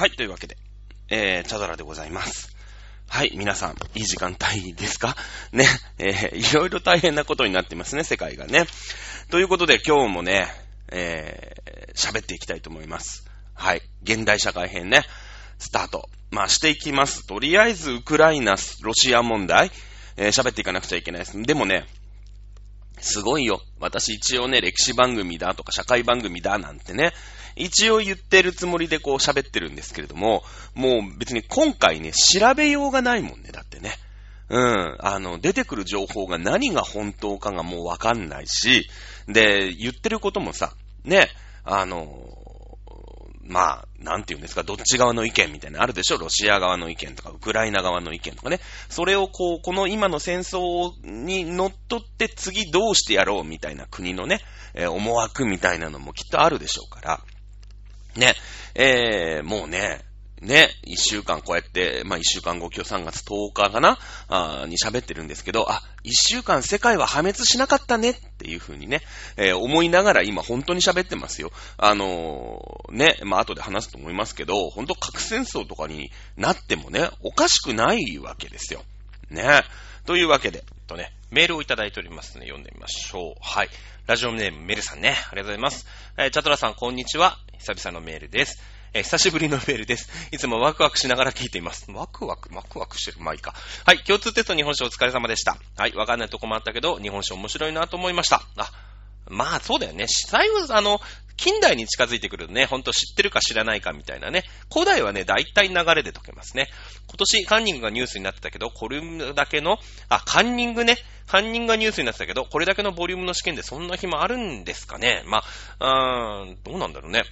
はい、というわけで、えー、チャドラでございます。はい、皆さん、いい時間帯ですか？ね、えー、いろいろ大変なことになってますね、世界がね。ということで、今日もね、えー、喋っていきたいと思います。はい、現代社会編ね、スタート。まあ、していきます。とりあえず、ウクライナ、ロシア問題、えー、喋っていかなくちゃいけないです。でもね、すごいよ。私一応ね、歴史番組だとか社会番組だなんてね、一応言ってるつもりでこう喋ってるんですけれども、もう別に今回ね、調べようがないもんね、だってね。うん。あの、出てくる情報が何が本当かがもうわかんないし、で、言ってることもさ、ね、あの、まあ、なんて言うんですか、どっち側の意見みたいなのあるでしょ？ロシア側の意見とか、ウクライナ側の意見とかね。それをこう、この今の戦争に乗っ取って次どうしてやろうみたいな国のね、えー思惑みたいなのもきっとあるでしょうから。ね、えー、もうね、ね、一週間こうやって、まあ一週間後今日3月10日かな？あに喋ってるんですけど、あ、一週間世界は破滅しなかったねっていう風にね、えー思いながら今本当に喋ってますよ。あのーね、まあ後で話すと思いますけど、本当核戦争とかになってもね、おかしくないわけですよ。ね。というわけで、とね、メールをいただいておりますので、読んでみましょう。はい。ラジオネームメルさんね。ありがとうございます。えーチャトラさん、こんにちは。久々のメールです。えー久しぶりのメールです。いつもワクワクしながら聞いています。ワクワク、ワクワクしてる？まあいいか。はい。共通テスト日本史お疲れ様でした。はい。わかんないとこもあったけど、日本史面白いなと思いました。あ、まあそうだよね。最後、あの、近代に近づいてくるとね、ほんと知ってるか知らないかみたいなね。古代はね、大体流れで解けますね。今年カンニングがニュースになってたけど、これだけの、あ、カンニングね。カンニングがニュースになってたけど、これだけのボリュームの試験でそんな暇あるんですかね。まあ、うーん、どうなんだろうね。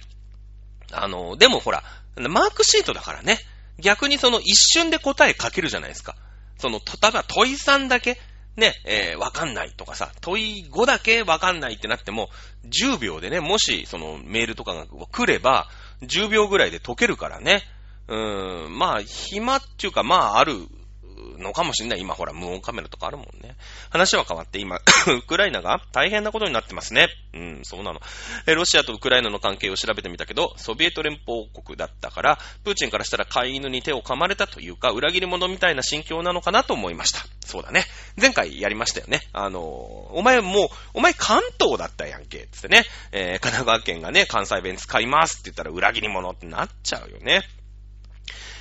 あの、でもほら、マークシートだからね。逆にその一瞬で答え書けるじゃないですか。その、例えば問い3だけ、ね、えーわかんないとかさ、問い5だけわかんないってなっても、10秒でね、もしそのメールとかが来れば、10秒ぐらいで解けるからね。うーん、まあ、暇っていうか、まあ、あるのかもしれない。今ほら、無音カメラとかあるもんね。話は変わって、今、ウクライナが大変なことになってますね。うん、そうなの。えロシアとウクライナの関係を調べてみたけど、ソビエト連邦国だったから、プーチンからしたら飼い犬に手を噛まれたというか、裏切り者みたいな心境なのかなと思いました。そうだね。前回やりましたよね。あのお前もう、お前関東だったやんけ。つってね。えー神奈川県がね、関西弁使いますって言ったら裏切り者ってなっちゃうよね。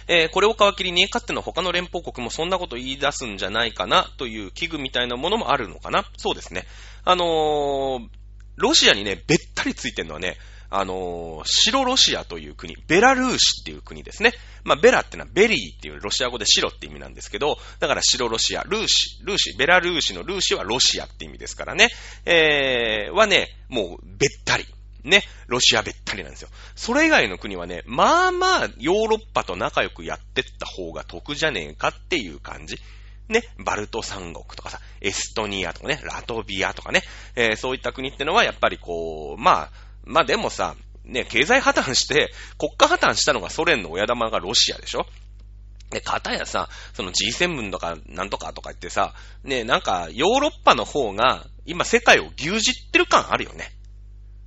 えーこれを皮切りに、かつての他の連邦国もそんなこと言い出すんじゃないかなという危惧みたいなものもあるのかな？そうですね。あのーロシアにね、べったりついてるのはね、あのー白ロシアという国、ベラルーシっていう国ですね。まあ、ベラってのはбелый っていうロシア語で白って意味なんですけど、だから白ロシア、ルーシ、ルーシ、ベラルーシのルーシはロシアって意味ですからね。えー、はね、もうべったり。ね、ロシアべったりなんですよ。それ以外の国はね、まあまあ、ヨーロッパと仲良くやってった方が得じゃねえかっていう感じ。ね、バルト三国とかさ、エストニアとかね、ラトビアとかね、えーそういった国ってのはやっぱりこう、まあ、まあでもさ、ね、経済破綻して、国家破綻したのがソ連の親玉がロシアでしょで、かたやさ、その G7 とかなんとかとか言ってさ、ね、なんかヨーロッパの方が今世界を牛耳ってる感あるよね。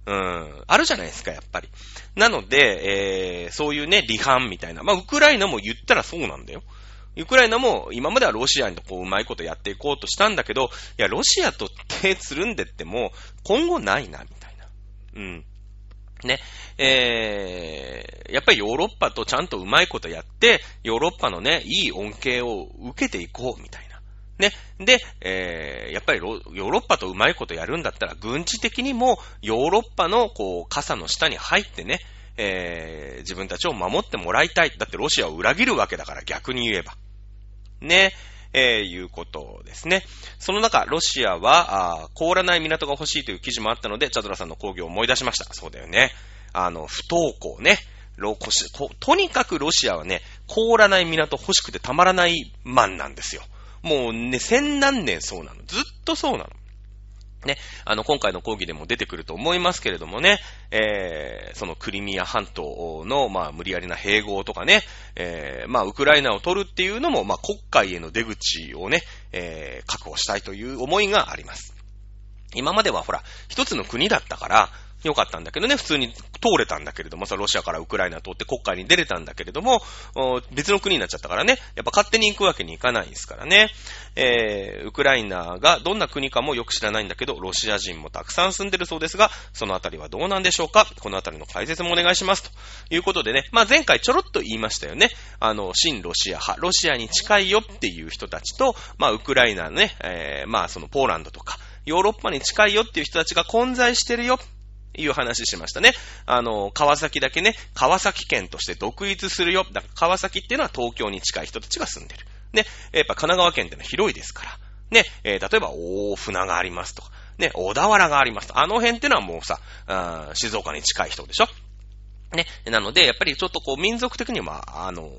うん、あるじゃないですか、やっぱり。なので、えー、そういうね、離反みたいな。まあ、ウクライナも言ったらそうなんだよ。ウクライナも今まではロシアにこううまいことやっていこうとしたんだけど、いや、ロシアと手つるんでっても、今後ないな、みたいな。うん。ね。えー、やっぱりヨーロッパとちゃんとうまいことやって、ヨーロッパのね、いい恩恵を受けていこう、みたいな。ね。で、えー、やっぱりヨーロッパとうまいことやるんだったら、軍事的にもヨーロッパのこう、傘の下に入ってね、えー、自分たちを守ってもらいたい。だってロシアを裏切るわけだから、逆に言えば。ね。えー、いうことですね。その中、ロシアは、あ凍らない港が欲しいという記事もあったので、チャドラさんの工業を思い出しました。そうだよね。あの、不登校ね。ロこしことにかくロシアはね、凍らない港欲しくてたまらないマンなんですよ。もうね、千何年そうなの。ずっとそうなの。ね、あの、今回の講義でも出てくると思いますけれどもね、えー、そのクリミア半島の、まあ、無理やりな併合とかね、えー、まあ、ウクライナを取るっていうのも、まあ、国会への出口をね、えー、確保したいという思いがあります。今まではほら、一つの国だったから、よかったんだけどね、普通に通れたんだけれども、そロシアからウクライナ通って国会に出れたんだけれども、別の国になっちゃったからね、やっぱ勝手に行くわけにいかないですからね。えー、ウクライナがどんな国かもよく知らないんだけど、ロシア人もたくさん住んでるそうですが、そのあたりはどうなんでしょうか？このあたりの解説もお願いします。ということでね、まあ前回ちょろっと言いましたよね。あの、新ロシア派、ロシアに近いよっていう人たちと、まあウクライナのね、えー、まあそのポーランドとか、ヨーロッパに近いよっていう人たちが混在してるよ。いう話しましたね。あの、川崎だけね、川崎県として独立するよ。だから川崎っていうのは東京に近い人たちが住んでる。ね、やっぱ神奈川県ってのは広いですから。ね、えー、例えば大船がありますとか、ね、小田原がありますと。あの辺っていうのはもうさ、あ静岡に近い人でしょね、なので、やっぱりちょっとこう民族的には、あのー、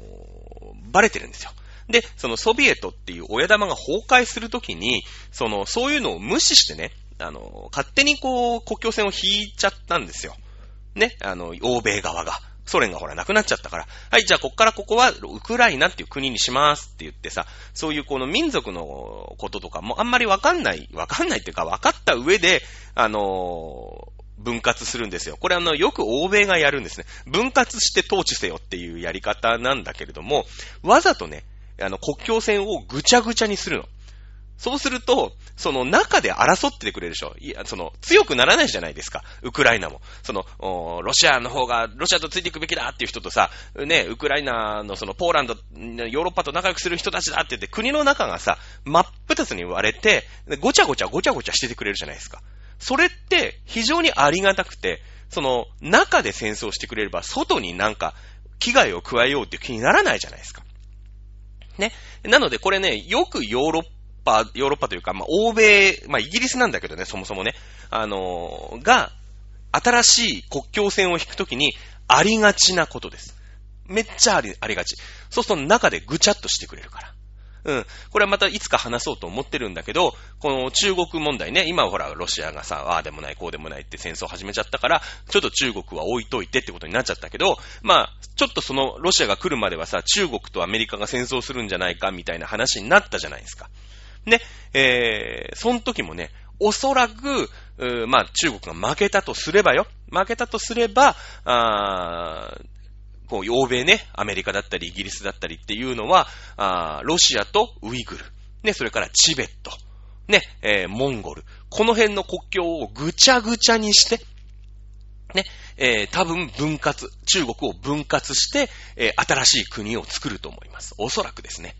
バレてるんですよ。で、そのソビエトっていう親玉が崩壊するときに、その、そういうのを無視してね、あの、勝手にこう、国境線を引いちゃったんですよ。ね、あの、欧米側が。ソ連がほらなくなっちゃったから、はい、じゃあこっからここはウクライナっていう国にしますって言ってさ、そういうこの民族のこととかもあんまりわかんない、わかんないっていうか分かった上で、あのー、分割するんですよ。これあの、よく欧米がやるんですね。分割して統治せよっていうやり方なんだけれども、わざとね、あの、国境線をぐちゃぐちゃにするの。そうすると、その中で争っててくれるでしょ。いや、その、強くならないじゃないですか。ウクライナも。その、ロシアの方が、ロシアとついていくべきだっていう人とさ、ね、ウクライナのその、ポーランド、ヨーロッパと仲良くする人たちだって言って、国の中がさ、真っ二つに割れて、ごちゃごちゃごちゃごちゃしててくれるじゃないですか。それって、非常にありがたくて、その、中で戦争してくれれば、外になんか、危害を加えようっていう気にならないじゃないですか。ね。なので、これね、よくヨーロッパパ、ヨーロッパというか、まあ、欧米、まあ、イギリスなんだけどね、そもそもね、あのー、が、新しい国境線を引くときに、ありがちなことです。めっちゃあり、ありがち。そうすると中でぐちゃっとしてくれるから。うん。これはまたいつか話そうと思ってるんだけど、この中国問題ね、今ほら、ロシアがさ、ああでもない、こうでもないって戦争始めちゃったから、ちょっと中国は置いといてってことになっちゃったけど、まあ、ちょっとその、ロシアが来るまではさ、中国とアメリカが戦争するんじゃないかみたいな話になったじゃないですか。ね、えー、その時もね、おそらく、まあ、中国が負けたとすればよ。負けたとすれば、あこう、欧米ね、アメリカだったり、イギリスだったりっていうのは、あロシアとウイグル、ね、それからチベット、ね、えー、モンゴル、この辺の国境をぐちゃぐちゃにして、ね、えー、多分分割、中国を分割して、えー、新しい国を作ると思います。おそらくですね。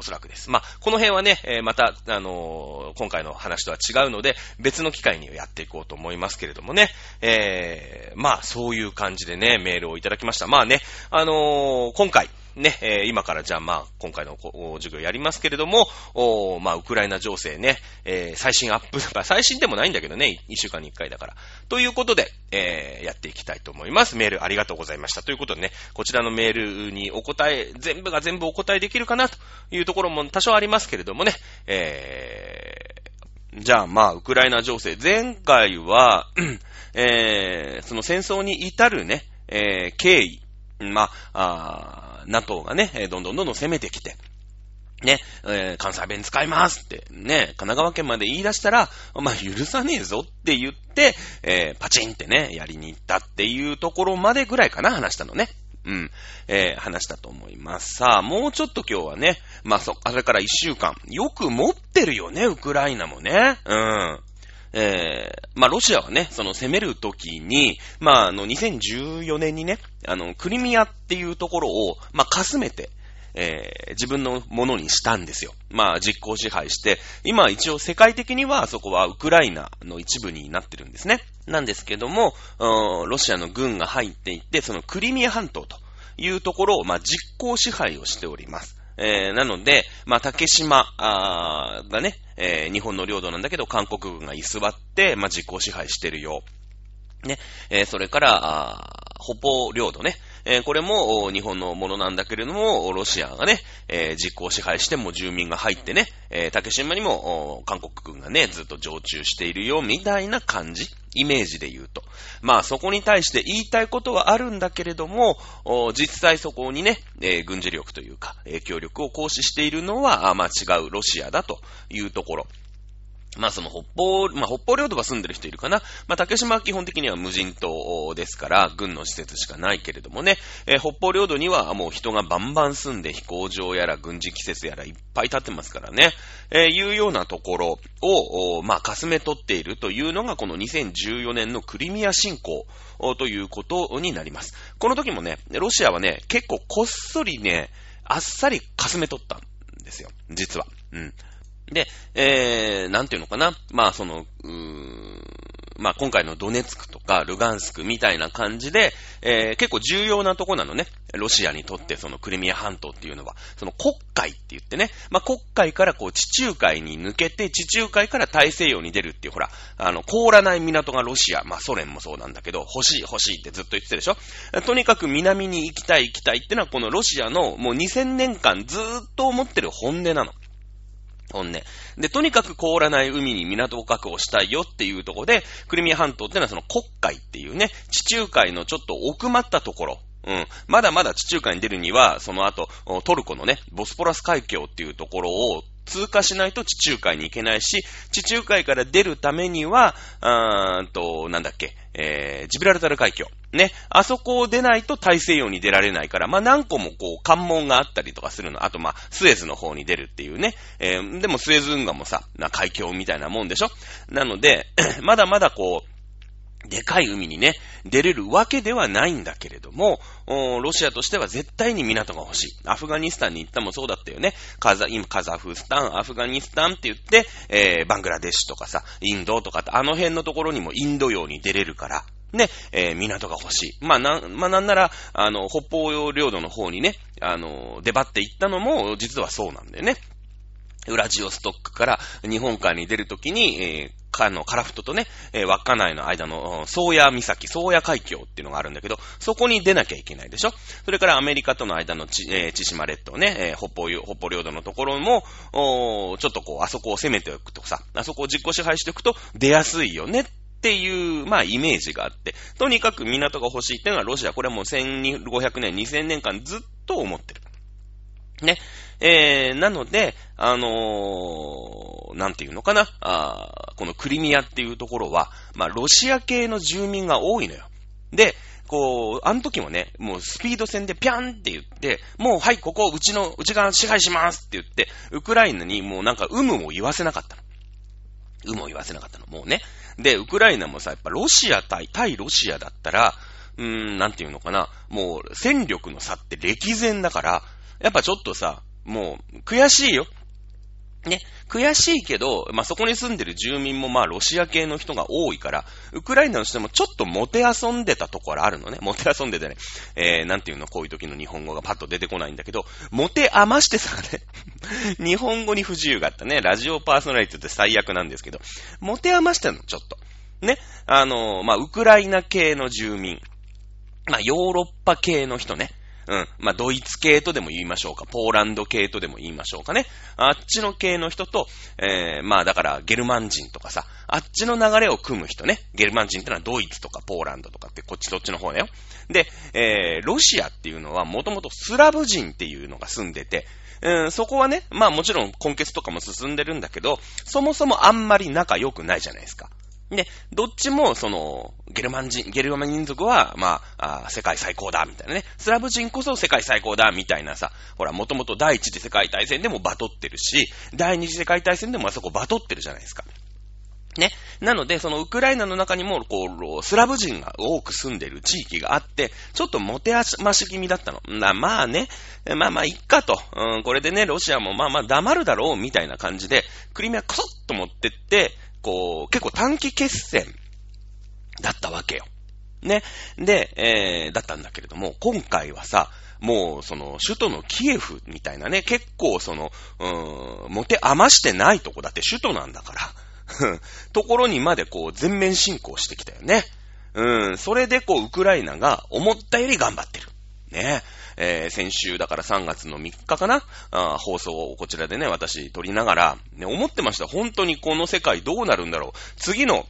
おそらくです。まあ、この辺はね、えー、また、あのー、今回の話とは違うので、別の機会にやっていこうと思いますけれどもね、えー、まあ、そういう感じでね、メールをいただきました。まあね、あのー、今回、ね、え、今からじゃあまあ、今回の授業やりますけれども、おまあ、ウクライナ情勢ね、えー、最新アップ、最新でもないんだけどね、1週間に1回だから。ということで、えー、やっていきたいと思います。メールありがとうございました。ということでね、こちらのメールにお答え、全部が全部お答えできるかなというところも多少ありますけれどもね、えー、じゃあまあ、ウクライナ情勢、前回は、えー、その戦争に至るね、えー、経緯、まあ、あ NATO がね、どんどんどんどん攻めてきて、ね、えー、関西弁使いますって、ね、神奈川県まで言い出したら、まあ、許さねえぞって言って、えー、パチンってね、やりに行ったっていうところまでぐらいかな、話したのね。うん。えー、話したと思います。さあ、もうちょっと今日はね、まあ、そ、あれから一週間、よく持ってるよね、ウクライナもね。うん。えー、まあ、ロシアはね、その攻めるときに、まあ、あの、2014年にね、あの、クリミアっていうところを、まあ、かすめて、えー、自分のものにしたんですよ。まあ、実効支配して、今一応世界的にはそこはウクライナの一部になってるんですね。なんですけども、ロシアの軍が入っていって、そのクリミア半島というところを、まあ、実効支配をしております。えー、なので、まあ、竹島がね、えー、日本の領土なんだけど、韓国軍が居座って、まあ、実効支配してるよ。ね、えー、それから、北方領土ね、え、これも日本のものなんだけれども、ロシアがね、えー、実効支配しても住民が入ってね、えー、竹島にも韓国軍がね、ずっと常駐しているよ、みたいな感じ。イメージで言うと。まあそこに対して言いたいことはあるんだけれども、実際そこにね、えー、軍事力というか、影響力を行使しているのは、まあ違うロシアだというところ。まあその北方、まあ北方領土が住んでる人いるかな。まあ竹島は基本的には無人島ですから、軍の施設しかないけれどもね、えー、北方領土にはもう人がバンバン住んで飛行場やら軍事施設やらいっぱい建ってますからね、えー、いうようなところを、まあかすめ取っているというのがこの2014年のクリミア侵攻ということになります。この時もね、ロシアはね、結構こっそりね、あっさりかすめ取ったんですよ。実は。うん。で、えー、なんていうのかな。まあ、その、うー、まあ、今回のドネツクとかルガンスクみたいな感じで、えー、結構重要なとこなのね。ロシアにとってそのクリミア半島っていうのは、その国海って言ってね、まあ、国海からこう地中海に抜けて、地中海から大西洋に出るっていう、ほら、あの、凍らない港がロシア、まあ、ソ連もそうなんだけど、欲しい欲しいってずっと言ってたでしょとにかく南に行きたい行きたいってのは、このロシアのもう2000年間ずーっと思ってる本音なの。本音。で、とにかく凍らない海に港を確保したいよっていうところで、クリミア半島ってのはその国海っていうね、地中海のちょっと奥まったところ、うん。まだまだ地中海に出るには、その後、トルコのね、ボスポラス海峡っていうところを通過しないと地中海に行けないし、地中海から出るためには、あーんと、なんだっけ、えー、ジブラルタル海峡。ね。あそこを出ないと大西洋に出られないから、まあ、何個もこう、関門があったりとかするの。あと、ま、スエズの方に出るっていうね。えー、でもスエズ運河もさ、な海峡みたいなもんでしょ？なので、まだまだこう、でかい海にね、出れるわけではないんだけれども、ロシアとしては絶対に港が欲しい。アフガニスタンに行ったもそうだったよね。カザ、今、カザフスタン、アフガニスタンって言って、えー、バングラデシュとかさ、インドとかあの辺のところにもインド洋に出れるから、ね、えー、港が欲しい。まあ、な、まあ、なんなら、あの、北方領土の方にね、あの、出張って行ったのも、実はそうなんだよね。ウラジオストックから日本海に出るときに、えー、かの、カラフトとね、えー、稚内の間の、宗谷岬、宗谷海峡っていうのがあるんだけど、そこに出なきゃいけないでしょ？それからアメリカとの間のち、えー、千島列島ね、えー、北方、北方領土のところも、おちょっとこう、あそこを攻めておくとさ、あそこを実行支配しておくと出やすいよねっていう、まあ、イメージがあって、とにかく港が欲しいっていうのはロシア、これはもう1500年、2000年間ずっと思ってる。ね。えー、なので、あのー、なんていうのかな、あこのクリミアっていうところは、まあ、ロシア系の住民が多いのよ。で、こう、あの時もね、もうスピード戦でピャンって言って、もうはい、ここ、うちの、うちが支配しますって言って、ウクライナにもうなんか、有無も言わせなかったの。有無を言わせなかったの。もうね。で、ウクライナもさ、やっぱロシア対、対ロシアだったら、うーん、なんていうのかな、もう戦力の差って歴然だから、やっぱちょっとさ、もう、悔しいよ。ね。悔しいけど、まあ、そこに住んでる住民もまあ、ロシア系の人が多いから、ウクライナの人もちょっとモテ遊んでたところあるのね。モテ遊んでてね。えー、なんていうの、こういう時の日本語がパッと出てこないんだけど、モテ余してさね、日本語に不自由があったね。ラジオパーソナリティって最悪なんですけど、モテ余してんの、ちょっと。ね。あのー、まあ、ウクライナ系の住民。まあ、ヨーロッパ系の人ね。うん。まあ、ドイツ系とでも言いましょうか。ポーランド系とでも言いましょうかね。あっちの系の人と、えー、まあ、だから、ゲルマン人とかさ、あっちの流れを組む人ね。ゲルマン人ってのはドイツとかポーランドとかって、こっちどっちの方だよ。で、えー、ロシアっていうのは、もともとスラブ人っていうのが住んでて、うん、そこはね、まあもちろん根血とかも進んでるんだけど、そもそもあんまり仲良くないじゃないですか。で、どっちも、その、ゲルマン人、ゲルマン民族は、まあ、あ世界最高だ、みたいなね。スラブ人こそ世界最高だ、みたいなさ、ほら、もともと第一次世界大戦でもバトってるし、第二次世界大戦でもあそこバトってるじゃないですか。ね。なので、そのウクライナの中にも、こう、スラブ人が多く住んでる地域があって、ちょっともてあしまし気味だったの。なまあね、まあまあ、いっかと。うん、これでね、ロシアもまあまあ黙るだろう、みたいな感じで、クリミアクソッと持ってって、こう、結構短期決戦だったわけよ。ね。で、えー、だったんだけれども、今回はさ、もう、その、首都のキエフみたいなね、結構その、うーん、持て余してないとこだって首都なんだから、ところにまでこう、全面侵攻してきたよね。うん、それでこう、ウクライナが思ったより頑張ってる。ね。えー、先週だから3月の3日かな？あ放送をこちらでね、私撮りながら、ね、思ってました。本当にこの世界どうなるんだろう。次の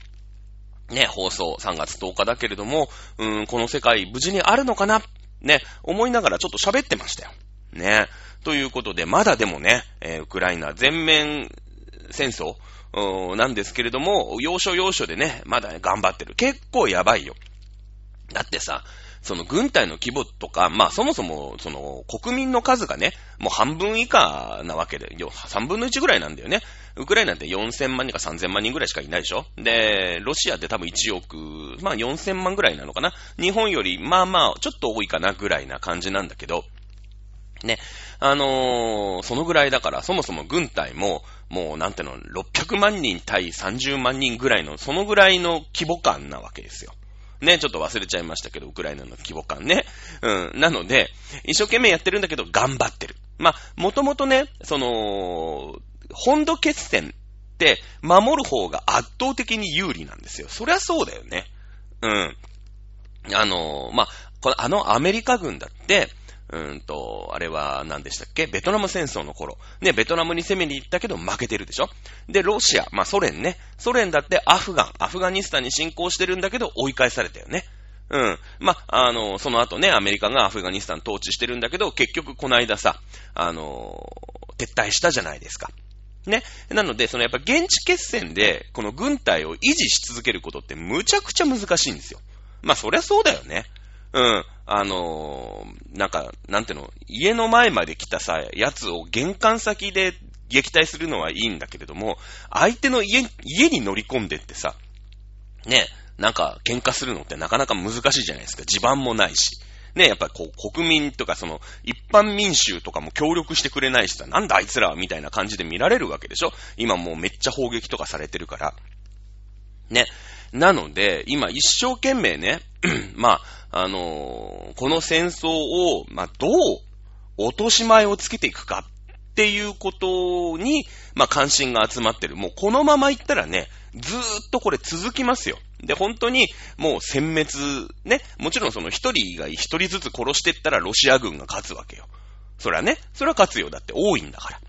ね、放送3月10日だけれども、うん、この世界無事にあるのかな？ね、思いながらちょっと喋ってましたよ。ね。ということで、まだでもね、えー、ウクライナ全面戦争なんですけれども、要所要所でね、まだね、頑張ってる。結構やばいよ。だってさ、その軍隊の規模とか、まあそもそも、その国民の数がね、もう半分以下なわけで、3分の1ぐらいなんだよね。ウクライナって4000万人か3000万人ぐらいしかいないでしょで、ロシアって多分1億、まあ4000万ぐらいなのかな日本よりまあまあちょっと多いかなぐらいな感じなんだけど、ね。あのー、そのぐらいだから、そもそも軍隊も、もうなんていうの、600万人対30万人ぐらいの、そのぐらいの規模感なわけですよ。ね、ちょっと忘れちゃいましたけど、ウクライナの規模感ね。うん。なので、一生懸命やってるんだけど、頑張ってる。まあ、もともとね、その、本土決戦って守る方が圧倒的に有利なんですよ。そりゃそうだよね。うん。あの、まあ、このあのアメリカ軍だって、うんと、あれは何でしたっけ？ベトナム戦争の頃。ね、ベトナムに攻めに行ったけど負けてるでしょ？で、ロシア、まあソ連ね。ソ連だってアフガン、アフガニスタンに侵攻してるんだけど追い返されたよね。うん。まあ、あの、その後ね、アメリカがアフガニスタン統治してるんだけど、結局この間さ、あの、撤退したじゃないですか。ね。なので、そのやっぱ現地決戦で、この軍隊を維持し続けることってむちゃくちゃ難しいんですよ。まあ、そりゃそうだよね。うん。あのー、なんか、なんていうの、家の前まで来たさ、やつを玄関先で撃退するのはいいんだけれども、相手の家、家に乗り込んでってさ、ね、なんか喧嘩するのってなかなか難しいじゃないですか。地盤もないし。ね、やっぱこう、国民とかその、一般民衆とかも協力してくれないしさ、なんだあいつらみたいな感じで見られるわけでしょ今もうめっちゃ砲撃とかされてるから。ね。なので、今一生懸命ね、まあ、あのー、この戦争を、まあ、どう落とし前をつけていくかっていうことに、まあ、関心が集まってる。もうこのまま行ったらね、ずーっとこれ続きますよ。で、本当にもう殲滅、ね、もちろんその一人が一人ずつ殺していったらロシア軍が勝つわけよ。それはね、それは勝つよ。だって多いんだから。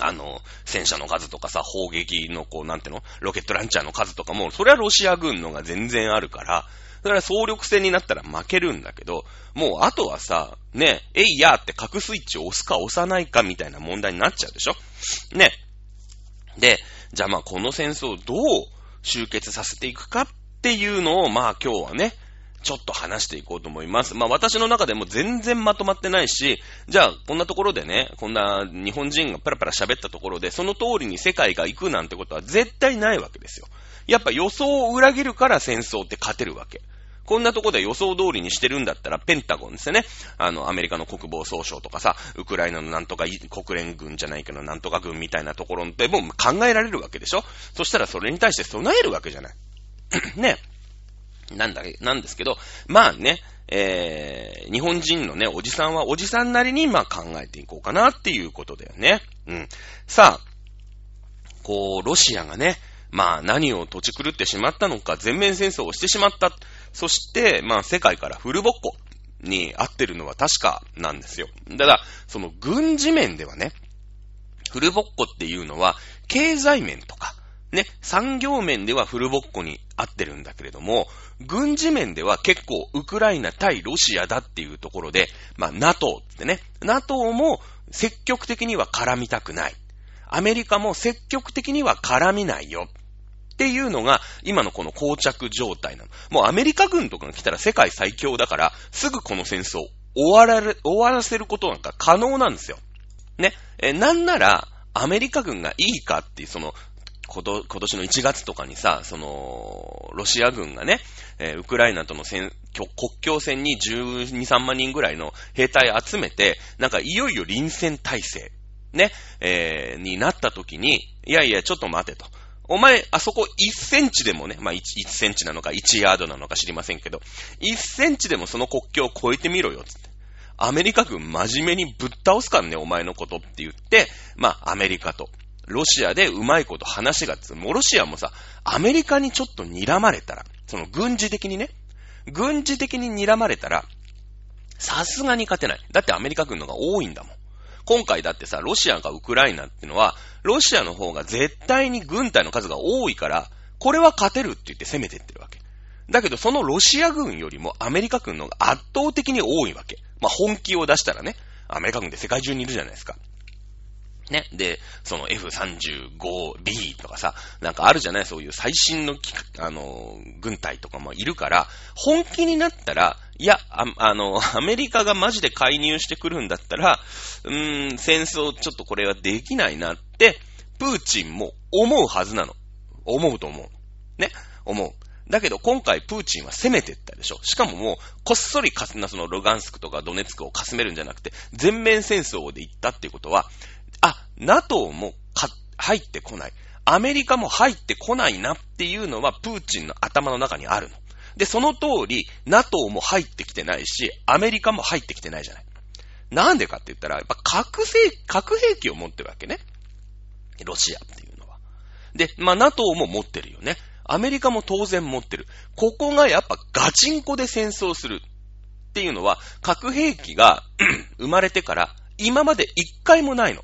あの、戦車の数とかさ、砲撃のこう、なんての？ロケットランチャーの数とかも、それはロシア軍のが全然あるから、それは総力戦になったら負けるんだけど、もうあとはさ、ね、えいやーって核スイッチを押すか押さないかみたいな問題になっちゃうでしょ？ね。で、じゃあまあこの戦争をどう終結させていくかっていうのを、まあ今日はね、ちょっと話していこうと思います。まあ私の中でも全然まとまってないし、じゃあこんなところでね、こんな日本人がパラパラ喋ったところで、その通りに世界が行くなんてことは絶対ないわけですよ。やっぱ予想を裏切るから戦争って勝てるわけ。こんなとこで予想通りにしてるんだったら、ペンタゴンですよね。あの、アメリカの国防総省とかさ、ウクライナのなんとか国連軍じゃないけど、なんとか軍みたいなところでもう考えられるわけでしょそしたらそれに対して備えるわけじゃない。ね。なんだ、なんですけど、まあね、えー、日本人のね、おじさんはおじさんなりに、まあ考えていこうかなっていうことだよね。うん。さあ、こう、ロシアがね、まあ何を土地狂ってしまったのか、全面戦争をしてしまった。そして、まあ世界からフルボッコに合ってるのは確かなんですよ。ただ、その軍事面ではね、フルボッコっていうのは、経済面とか、ね、産業面ではフルボッコに合ってるんだけれども、軍事面では結構ウクライナ対ロシアだっていうところで、まあ NATO ってね、NATO も積極的には絡みたくない。アメリカも積極的には絡みないよ。っていうのが、今のこの膠着状態なの。もうアメリカ軍とかが来たら世界最強だから、すぐこの戦争終わられ、終わらせることなんか可能なんですよ。ね。え、なんなら、アメリカ軍がいいかっていう、その、今年の1月とかにさ、その、ロシア軍がね、えー、ウクライナとの戦、国境戦に12、3万人ぐらいの兵隊集めて、なんかいよいよ臨戦態勢、ね、えー、になった時に、いやいや、ちょっと待てと。お前、あそこ1センチでもね、まあ1、1センチなのか1ヤードなのか知りませんけど、1センチでもその国境を越えてみろよ、つって。アメリカ軍真面目にぶっ倒すからね、お前のことって言って、まあ、アメリカと、ロシアでうまいこと話がつもうロシアもさ、アメリカにちょっと睨まれたら、その軍事的にね、軍事的に睨まれたら、さすがに勝てない。だってアメリカ軍のが多いんだもん。今回だってさ、ロシアがウクライナってのは、ロシアの方が絶対に軍隊の数が多いから、これは勝てるって言って攻めてってるわけ。だけど、そのロシア軍よりもアメリカ軍の方が圧倒的に多いわけ。まあ、本気を出したらね、アメリカ軍って世界中にいるじゃないですか。ね。で、その F35B とかさ、なんかあるじゃない？そういう最新のあの、軍隊とかもいるから、本気になったら、いや、ああの、アメリカがマジで介入してくるんだったら、うーん、戦争ちょっとこれはできないなって、プーチンも思うはずなの。思うと思う。ね？思う。だけど今回プーチンは攻めてったでしょ。しかももう、こっそりかすなそのロガンスクとかドネツクをかすめるんじゃなくて、全面戦争で行ったっていうことは、あ、NATO も入ってこない。アメリカも入ってこないなっていうのは、プーチンの頭の中にあるの。で、その通り、NATO も入ってきてないし、アメリカも入ってきてないじゃない。なんでかって言ったら、やっぱ核兵核兵器を持ってるわけね。ロシアっていうのは。で、まあ NATO も持ってるよね。アメリカも当然持ってる。ここがやっぱガチンコで戦争するっていうのは、核兵器が 生まれてから今まで一回もないの。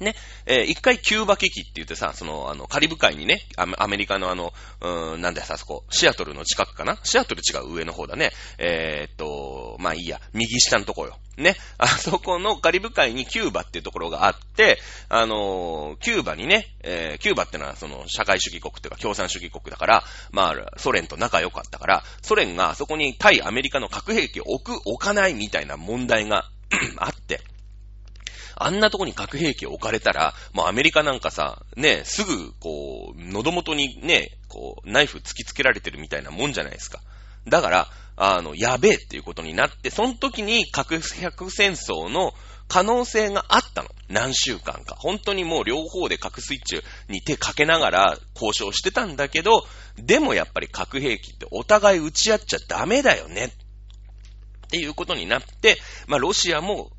ね、えー、一回キューバ危機って言ってさ、その、あの、カリブ海にね、アメリカのあの、うーん、なんだよさ、そこ、シアトルの近くかな？シアトル違う上の方だね。えー、っと、まあいいや、右下のとこよ。ね、あそこのカリブ海にキューバっていうところがあって、あのー、キューバにね、えー、キューバってのはその社会主義国っていうか共産主義国だから、まあ、ソ連と仲良かったから、ソ連があそこに対アメリカの核兵器を置く、置かないみたいな問題が あって、あんなとこに核兵器を置かれたら、もうアメリカなんかさ、ね、すぐ、こう、喉元にね、こう、ナイフ突きつけられてるみたいなもんじゃないですか。だから、あの、やべえっていうことになって、その時に核核戦争の可能性があったの。何週間か。本当にもう両方で核スイッチに手かけながら交渉してたんだけど、でもやっぱり核兵器ってお互い打ち合っちゃダメだよね。っていうことになって、まあ、ロシアも、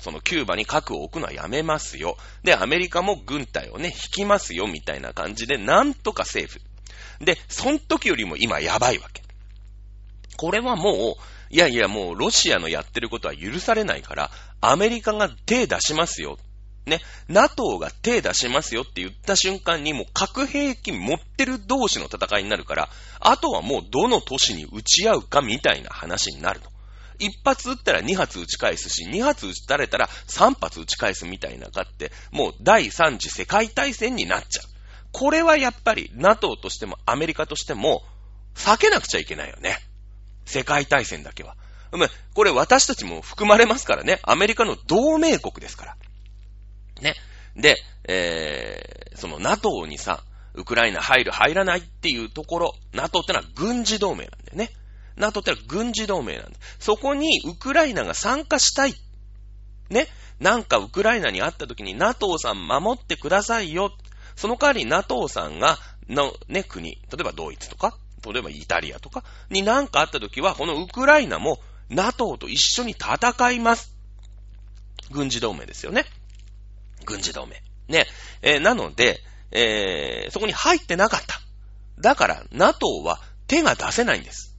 そのキューバに核を置くのはやめますよ。で、アメリカも軍隊をね、引きますよ、みたいな感じで、なんとかセーフ。で、その時よりも今やばいわけ。これはもう、いやいやもうロシアのやってることは許されないから、アメリカが手出しますよ。ね、NATO が手出しますよって言った瞬間にもう核兵器持ってる同士の戦いになるから、あとはもうどの都市に撃ち合うかみたいな話になると。一発撃ったら二発撃ち返すし、二発撃たれたら三発撃ち返すみたいなかって、もう第三次世界大戦になっちゃう。これはやっぱり NATO としてもアメリカとしても避けなくちゃいけないよね。世界大戦だけは。これ私たちも含まれますからね。アメリカの同盟国ですから。ね。で、えー、その NATO にさ、ウクライナ入る入らないっていうところ、NATO ってのは軍事同盟なんだよね。NATO ってのは軍事同盟なんだ。そこにウクライナが参加したい。ね。なんかウクライナに会った時に NATO さん守ってくださいよ。その代わり NATO さんが、のね、国、例えばドイツとか、例えばイタリアとかに何かあった時は、このウクライナも NATO と一緒に戦います。軍事同盟ですよね。軍事同盟。ね。えー、なので、えー、そこに入ってなかった。だから、NATO は手が出せないんです。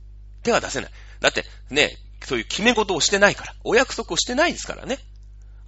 手は出せない。だって、ね、そういう決め事をしてないから。お約束をしてないですからね。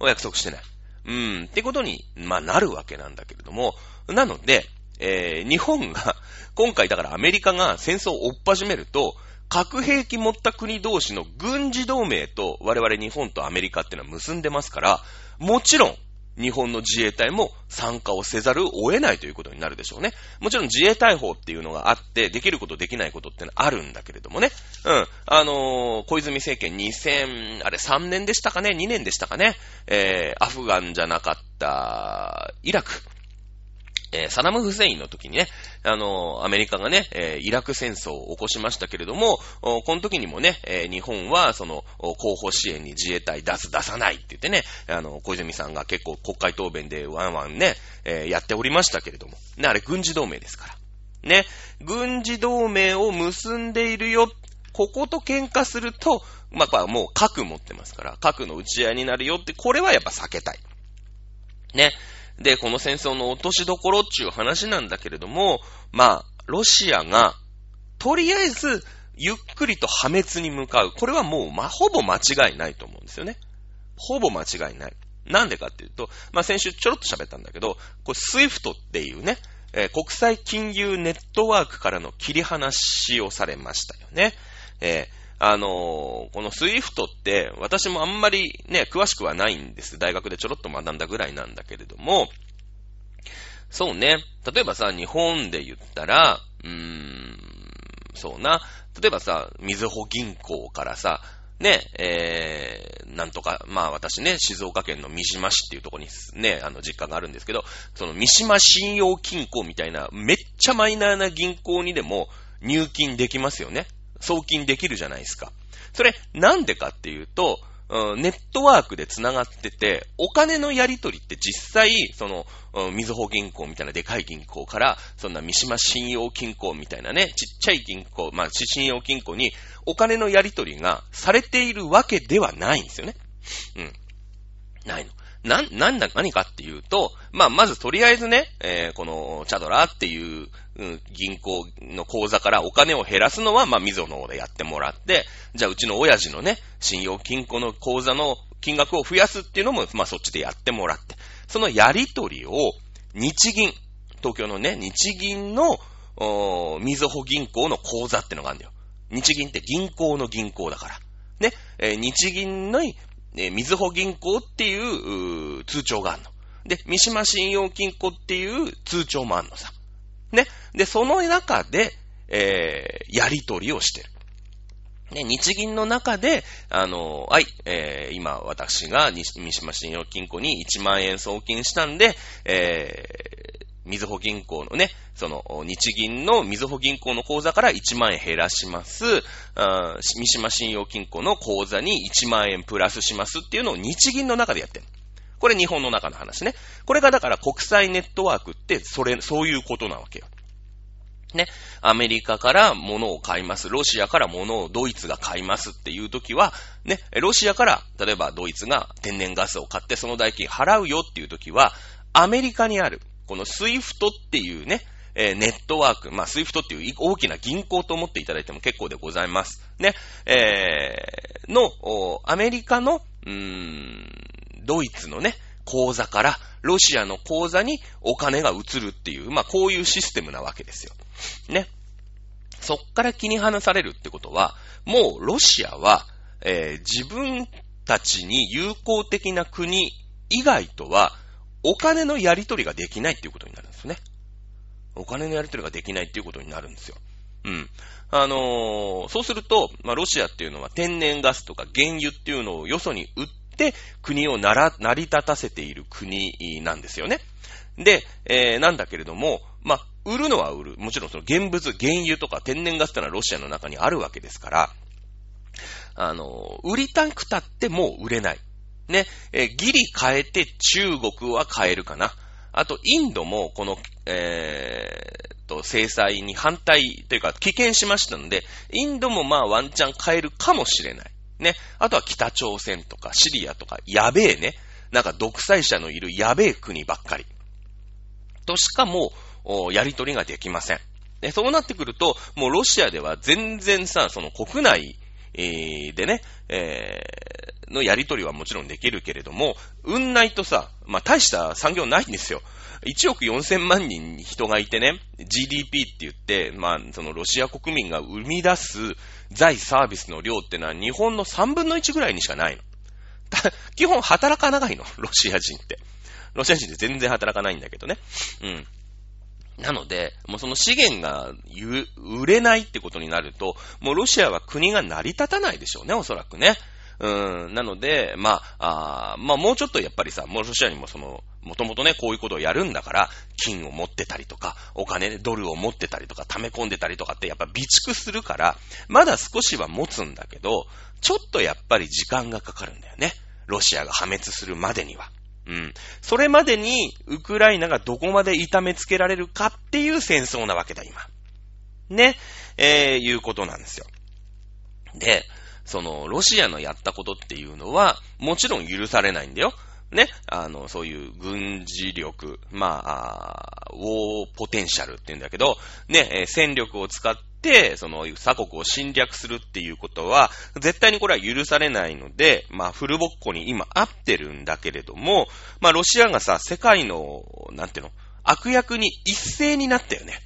お約束してない。うん、ってことに、まあ、なるわけなんだけれども、なので、えー、日本が、今回だからアメリカが戦争を追っ始めると、核兵器持った国同士の軍事同盟と我々日本とアメリカっていうのは結んでますから、もちろん、日本の自衛隊も参加をせざるを得ないということになるでしょうね。もちろん自衛隊法っていうのがあって、できることできないことってのはあるんだけれどもね。うん。あのー、小泉政権2000、あれ3年でしたかね ?2 年でしたかね？えー、アフガンじゃなかった、イラク。えー、サダム・フセインの時にね、あのー、アメリカがね、えー、イラク戦争を起こしましたけれども、この時にもね、え日本はその、後方支援に自衛隊出す、出さないって言ってね、あの、小泉さんが結構国会答弁でワンワンね、えやっておりましたけれども、ね、あれ軍事同盟ですから。ね、軍事同盟を結んでいるよ。ここと喧嘩すると、まあ、もう核持ってますから、核の打ち合いになるよって、これはやっぱ避けたい。ね。で、この戦争の落としどころっていう話なんだけれども、まあ、ロシアが、とりあえず、ゆっくりと破滅に向かう。これはもう、まあ、ほぼ間違いないと思うんですよね。ほぼ間違いない。なんでかっていうと、まあ、先週ちょろっと喋ったんだけど、これ、スイフトっていうね、えー、国際金融ネットワークからの切り離しをされましたよね。えーあのーこのスイフトって、私もあんまりね、詳しくはないんです。大学でちょろっと学んだぐらいなんだけれども、そうね。例えばさ、日本で言ったら、うーん、そうな。例えばさ、みずほ銀行からさ、ね、えー、なんとか、まあ私ね、静岡県の三島市っていうところにね、あの実家があるんですけど、その三島信用金庫みたいな、めっちゃマイナーな銀行にでも入金できますよね。送金できるじゃないですか。それ、なんでかっていうと、ネットワークで繋がってて、お金のやり取りって実際、その、うんみずほ銀行みたいなでかい銀行から、そんな三島信用金庫みたいなね、ちっちゃい銀行、まあ、信用金庫にお金のやり取りがされているわけではないんですよね。うん。ないの。な、なんだ、何かっていうと、まあ、まずとりあえずね、えーこの、チャドラーっていう、うん銀行の口座からお金を減らすのは、まあ、みずほの方でやってもらって、じゃあ、うちの親父のね、信用金庫の口座の金額を増やすっていうのも、まあ、そっちでやってもらって、そのやり取りを、日銀、東京のね、日銀の、おみずほ銀行の口座ってのがあるんだよ。日銀って銀行の銀行だから。ね、えー日銀の、えーみずほ銀行っていうう通帳があるの。で、三島信用金庫っていう通帳もあるのさ。ね。で、その中で、えーやり取りをしてる。ね、日銀の中で、あの、はい、えー今私が三島信用金庫に1万円送金したんで、えーみずほ銀行のね、その、日銀のみずほ銀行の口座から1万円減らします。あ三島信用金庫の口座に1万円プラスしますっていうのを日銀の中でやってる。これ日本の中の話ね。これがだから国際ネットワークって、それ、そういうことなわけよ。ね。アメリカから物を買います。ロシアから物をドイツが買いますっていう時は、ね、ロシアから、例えばドイツが天然ガスを買ってその代金払うよっていう時は、アメリカにある、このスイフトっていうね、えーネットワーク、まあ、スイフトっていう大きな銀行と思っていただいても結構でございます。ね、えーの、アメリカの、うーん、ドイツのね、口座から、ロシアの口座にお金が移るっていう、まあ、こういうシステムなわけですよ。ね。そっから切り離されるってことは、もうロシアは、えー自分たちに友好的な国以外とは、お金のやり取りができないっていうことになるんですね。お金のやり取りができないっていうことになるんですよ。うん。あのーそうすると、まあ、ロシアっていうのは天然ガスとか原油っていうのをよそに売って国をなら成り立たせている国なんですよね。で、えーなんだけれども、まあ、売るのは売る。もちろんその現物、原油とか天然ガスってのはロシアの中にあるわけですから、あの、売りたくたってもう売れない。ね、えギリ変えて中国は変えるかな。あと、インドもこの、えーと、制裁に反対というか棄権しましたので、インドもまあワンチャン変えるかもしれない。ね。あとは北朝鮮とかシリアとか、やべえね。なんか独裁者のいるやべえ国ばっかり。としかも、やりとりができません。でそうなってくると、もうロシアでは全然さ、その国内、えでね、えーのやりとりはもちろんできるけれども、運ないとさ、まあ、大した産業ないんですよ。1億4000万人人がいてね、GDP って言って、まあ、そのロシア国民が生み出す財サービスの量ってのは日本の3分の1ぐらいにしかないの。た基本働かないの、ロシア人って。ロシア人って全然働かないんだけどね。うん。なので、もうその資源が売れないってことになると、もうロシアは国が成り立たないでしょうね、おそらくね。うん、なので、まあ、あーまあもうちょっとやっぱりさ、もうロシアにもその、もともとね、こういうことをやるんだから、金を持ってたりとか、お金、ドルを持ってたりとか、溜め込んでたりとかってやっぱ備蓄するから、まだ少しは持つんだけど、ちょっとやっぱり時間がかかるんだよね。ロシアが破滅するまでには。うん。それまでに、ウクライナがどこまで痛めつけられるかっていう戦争なわけだ、今。ね。えー、いうことなんですよ。で、その、ロシアのやったことっていうのは、もちろん許されないんだよ。ね。あの、そういう軍事力、まあ、ウォーポテンシャルって言うんだけど、ね、戦力を使って、その、鎖国を侵略するっていうことは、絶対にこれは許されないので、まあ、フルボッコに今合ってるんだけれども、まあ、ロシアがさ、世界の、なんていうの、悪役に一斉になったよね。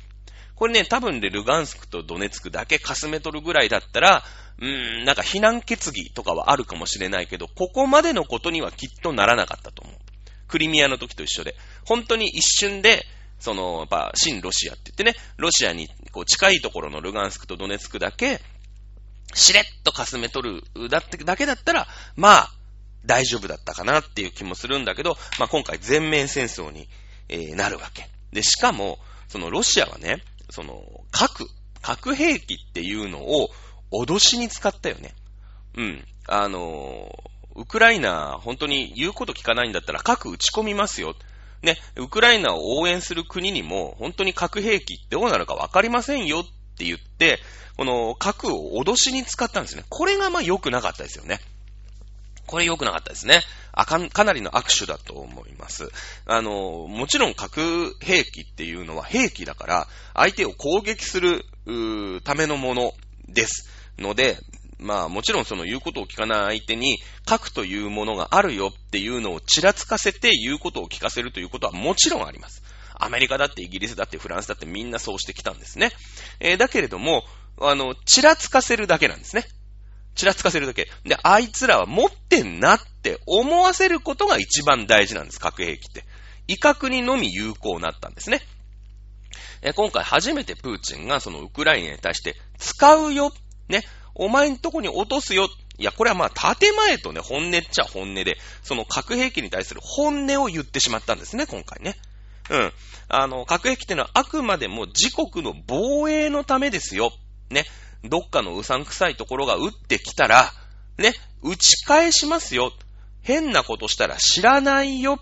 これね、多分でルガンスクとドネツクだけかすめ取るぐらいだったら、うーん、なんか非難決議とかはあるかもしれないけど、ここまでのことにはきっとならなかったと思う。クリミアの時と一緒で。本当に一瞬で、その、やっぱ、新ロシアって言ってね、ロシアにこう近いところのルガンスクとドネツクだけ、しれっとかすめ取るだってだけだったら、まあ、大丈夫だったかなっていう気もするんだけど、まあ今回全面戦争に、え、なるわけ。で、しかも、そのロシアはね、その、核、核兵器っていうのを脅しに使ったよね。うん。あのウクライナ、本当に言うこと聞かないんだったら核撃ち込みますよ。ね、ウクライナを応援する国にも、本当に核兵器ってどうなるかわかりませんよって言って、この核を脅しに使ったんですね。これがまあ良くなかったですよね。これ良くなかったですね。あかん、かなりの握手だと思います。あの、もちろん核兵器っていうのは兵器だから、相手を攻撃する、ためのものですので、まあもちろんその言うことを聞かない相手に核というものがあるよっていうのをちらつかせて言うことを聞かせるということはもちろんあります。アメリカだってイギリスだってフランスだってみんなそうしてきたんですね。えー、だけれども、あの、ちらつかせるだけなんですね。ちらつかせるだけ。で、あいつらは持ってんなって思わせることが一番大事なんです、核兵器って。威嚇にのみ有効になったんですね。え今回初めてプーチンがそのウクライナに対して使うよっ、ね、お前んとこに落とすよ。いや、これはまあ、建前とね、本音っちゃ本音で、その核兵器に対する本音を言ってしまったんですね、今回ね。うん。あの、核兵器ってのはあくまでも自国の防衛のためですよ。ね。どっかのうさんくさいところが撃ってきたら、ね、打ち返しますよ。変なことしたら知らないよっ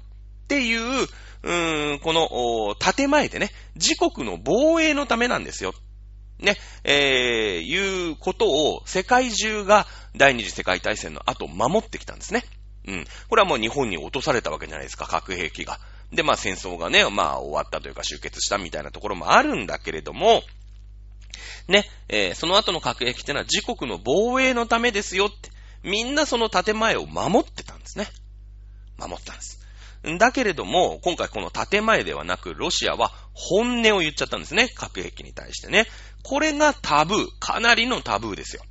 ていう、うーん、この、建前でね、自国の防衛のためなんですよ。ね、えー、いうことを世界中が第二次世界大戦の後守ってきたんですね。うん。これはもう日本に落とされたわけじゃないですか、核兵器が。で、まあ戦争がね、まあ終わったというか終結したみたいなところもあるんだけれども、ね、えー、その後の核兵器ってのは自国の防衛のためですよって、みんなその建前を守ってたんですね。守ったんです。だけれども、今回この建前ではなく、ロシアは本音を言っちゃったんですね。核兵器に対してね。これがタブー。かなりのタブーですよ。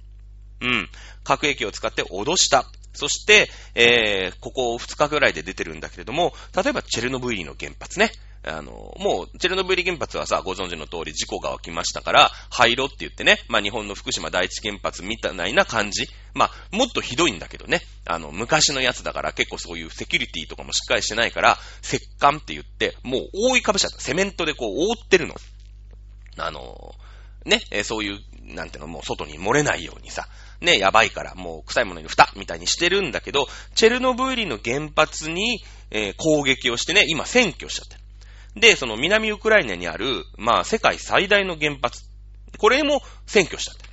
うん。核兵器を使って脅した。そして、えー、ここ2日ぐらいで出てるんだけれども、例えばチェルノブイリの原発ね。あの、もう、チェルノブイリ原発はさ、ご存知の通り事故が起きましたから、廃炉って言ってね、まあ日本の福島第一原発みたいな感じ。まあ、もっとひどいんだけどね。あの、昔のやつだから結構そういうセキュリティとかもしっかりしてないから、石棺って言って、もう覆いかぶしちゃった。セメントでこう覆ってるの。あの、ね、えそういう、なんていうの、もう外に漏れないようにさ、ね、やばいから、もう臭いものに蓋みたいにしてるんだけど、チェルノブイリの原発に、えー、攻撃をしてね、今占拠しちゃってる。で、その南ウクライナにある、まあ、世界最大の原発。これも占拠しちゃって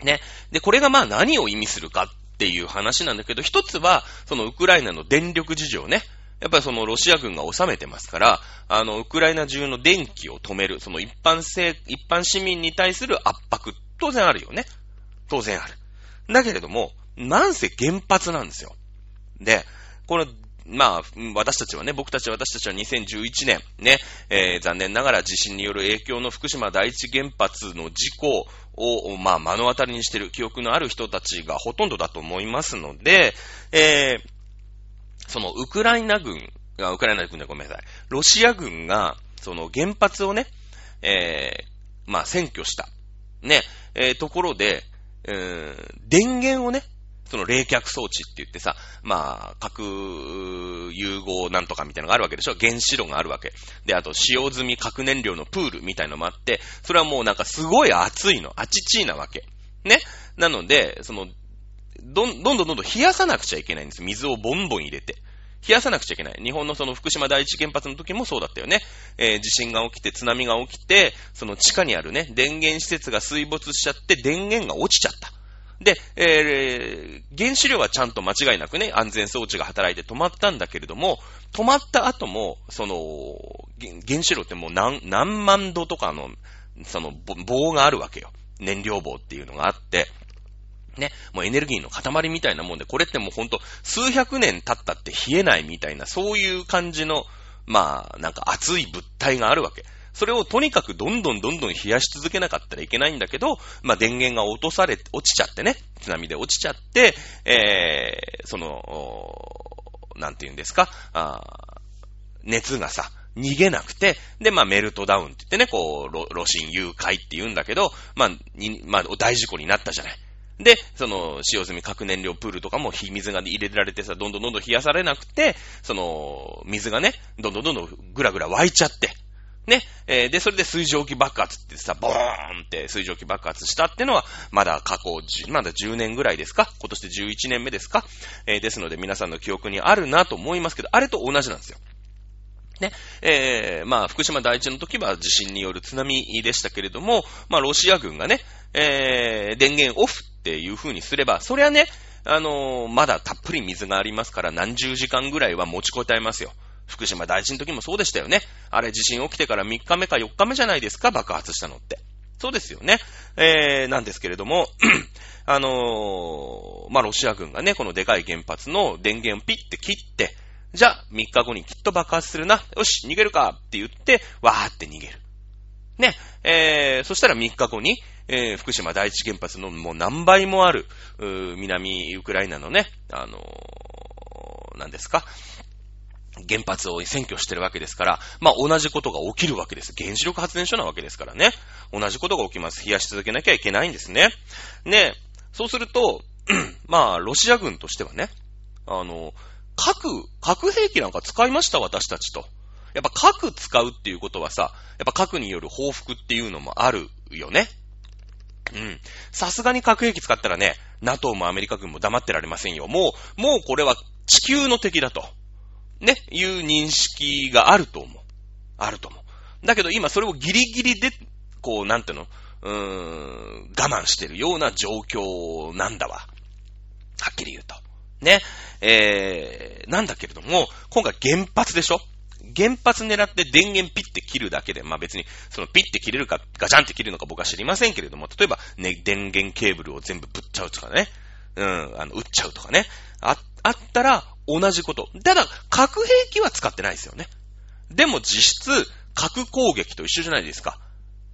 る。ね。で、これがまあ何を意味するかっていう話なんだけど、一つは、そのウクライナの電力事情ね。やっぱりそのロシア軍が収めてますから、あの、ウクライナ中の電気を止める、その一般性、一般市民に対する圧迫、当然あるよね。当然ある。だけれども、なんせ原発なんですよ。で、この、まあ、私たちはね、僕たち私たちは2011年、ね、えー、残念ながら地震による影響の福島第一原発の事故を、まあ、目の当たりにしている記憶のある人たちがほとんどだと思いますので、えー、そのウクライナ軍、ウクライナ軍でごめんなさい。ロシア軍が、その原発をね、えー、まあ、占拠した。ね、えー、ところで、えー、電源をね、その冷却装置って言ってさ、まあ、核融合なんとかみたいなのがあるわけでしょ原子炉があるわけ。で、あと使用済み核燃料のプールみたいのもあって、それはもうなんかすごい熱いの。あちちいなわけ。ね。なので、その、どん、どんどんどんどん冷やさなくちゃいけないんです。水をボンボン入れて。冷やさなくちゃいけない。日本のその福島第一原発の時もそうだったよね。えー、地震が起きて、津波が起きて、その地下にあるね、電源施設が水没しちゃって、電源が落ちちゃった。で、えー、原子量はちゃんと間違いなくね、安全装置が働いて止まったんだけれども、止まった後も、その、原子炉ってもう何、何万度とかの、その棒があるわけよ。燃料棒っていうのがあって、ね、もうエネルギーの塊みたいなもんで、これってもうほんと数百年経ったって冷えないみたいな、そういう感じの、まあ、なんか熱い物体があるわけ。それをとにかくどんどんどんどん冷やし続けなかったらいけないんだけど、まあ、電源が落とされ、落ちちゃってね、津波で落ちちゃって、えー、その、なんて言うんですか、あ熱がさ、逃げなくて、で、まあ、メルトダウンって言ってね、こう、露心誘拐って言うんだけど、まあ、に、まあ、大事故になったじゃない。で、その、使用済み核燃料プールとかも水が入れられてさ、どんどんどんどん冷やされなくて、その、水がね、どんどんどんどんぐらぐら湧いちゃって、ね、えー、で、それで水蒸気爆発ってさ、ボーンって水蒸気爆発したってのは、まだ過去、まだ10年ぐらいですか？今年で11年目ですか？えー、ですので皆さんの記憶にあるなと思いますけど、あれと同じなんですよ。ね、えー、まあ、福島第一の時は地震による津波でしたけれども、まあ、ロシア軍がね、えー、電源オフっていう風にすれば、そりゃね、あのー、まだたっぷり水がありますから何十時間ぐらいは持ちこたえますよ。福島第一の時もそうでしたよね。あれ地震起きてから3日目か4日目じゃないですか、爆発したのって。そうですよね。えー、なんですけれども、あのー、まあ、ロシア軍がね、このでかい原発の電源をピッて切って、じゃあ、3日後にきっと爆発するな。よし、逃げるかって言って、わーって逃げる。ね、えー、そしたら3日後に、えー、福島第一原発のもう何倍もある、う南ウクライナのね、あのー、何ですか、原発を占拠してるわけですから、まあ同じことが起きるわけです。原子力発電所なわけですからね。同じことが起きます。冷やし続けなきゃいけないんですね。ね、そうすると、まあ、ロシア軍としてはね、あの、核、核兵器なんか使いました私たちと。やっぱ核使うっていうことはさ、やっぱ核による報復っていうのもあるよね。うん。さすがに核兵器使ったらね、NATO もアメリカ軍も黙ってられませんよ。もう、もうこれは地球の敵だと。ね、いう認識があると思う。あると思う。だけど今それをギリギリで、こう、なんていうの、うーん、我慢してるような状況なんだわ。はっきり言うと。ね。えー、なんだけれども、今回原発でしょ？原発狙って電源ピッて切るだけで、まあ別に、そのピッて切れるか、ガチャンって切れるのか僕は知りませんけれども、例えばね、電源ケーブルを全部ぶっちゃうとかね、うん、あの、撃っちゃうとかね、あ、あったら同じこと。ただ、核兵器は使ってないですよね。でも実質、核攻撃と一緒じゃないですか。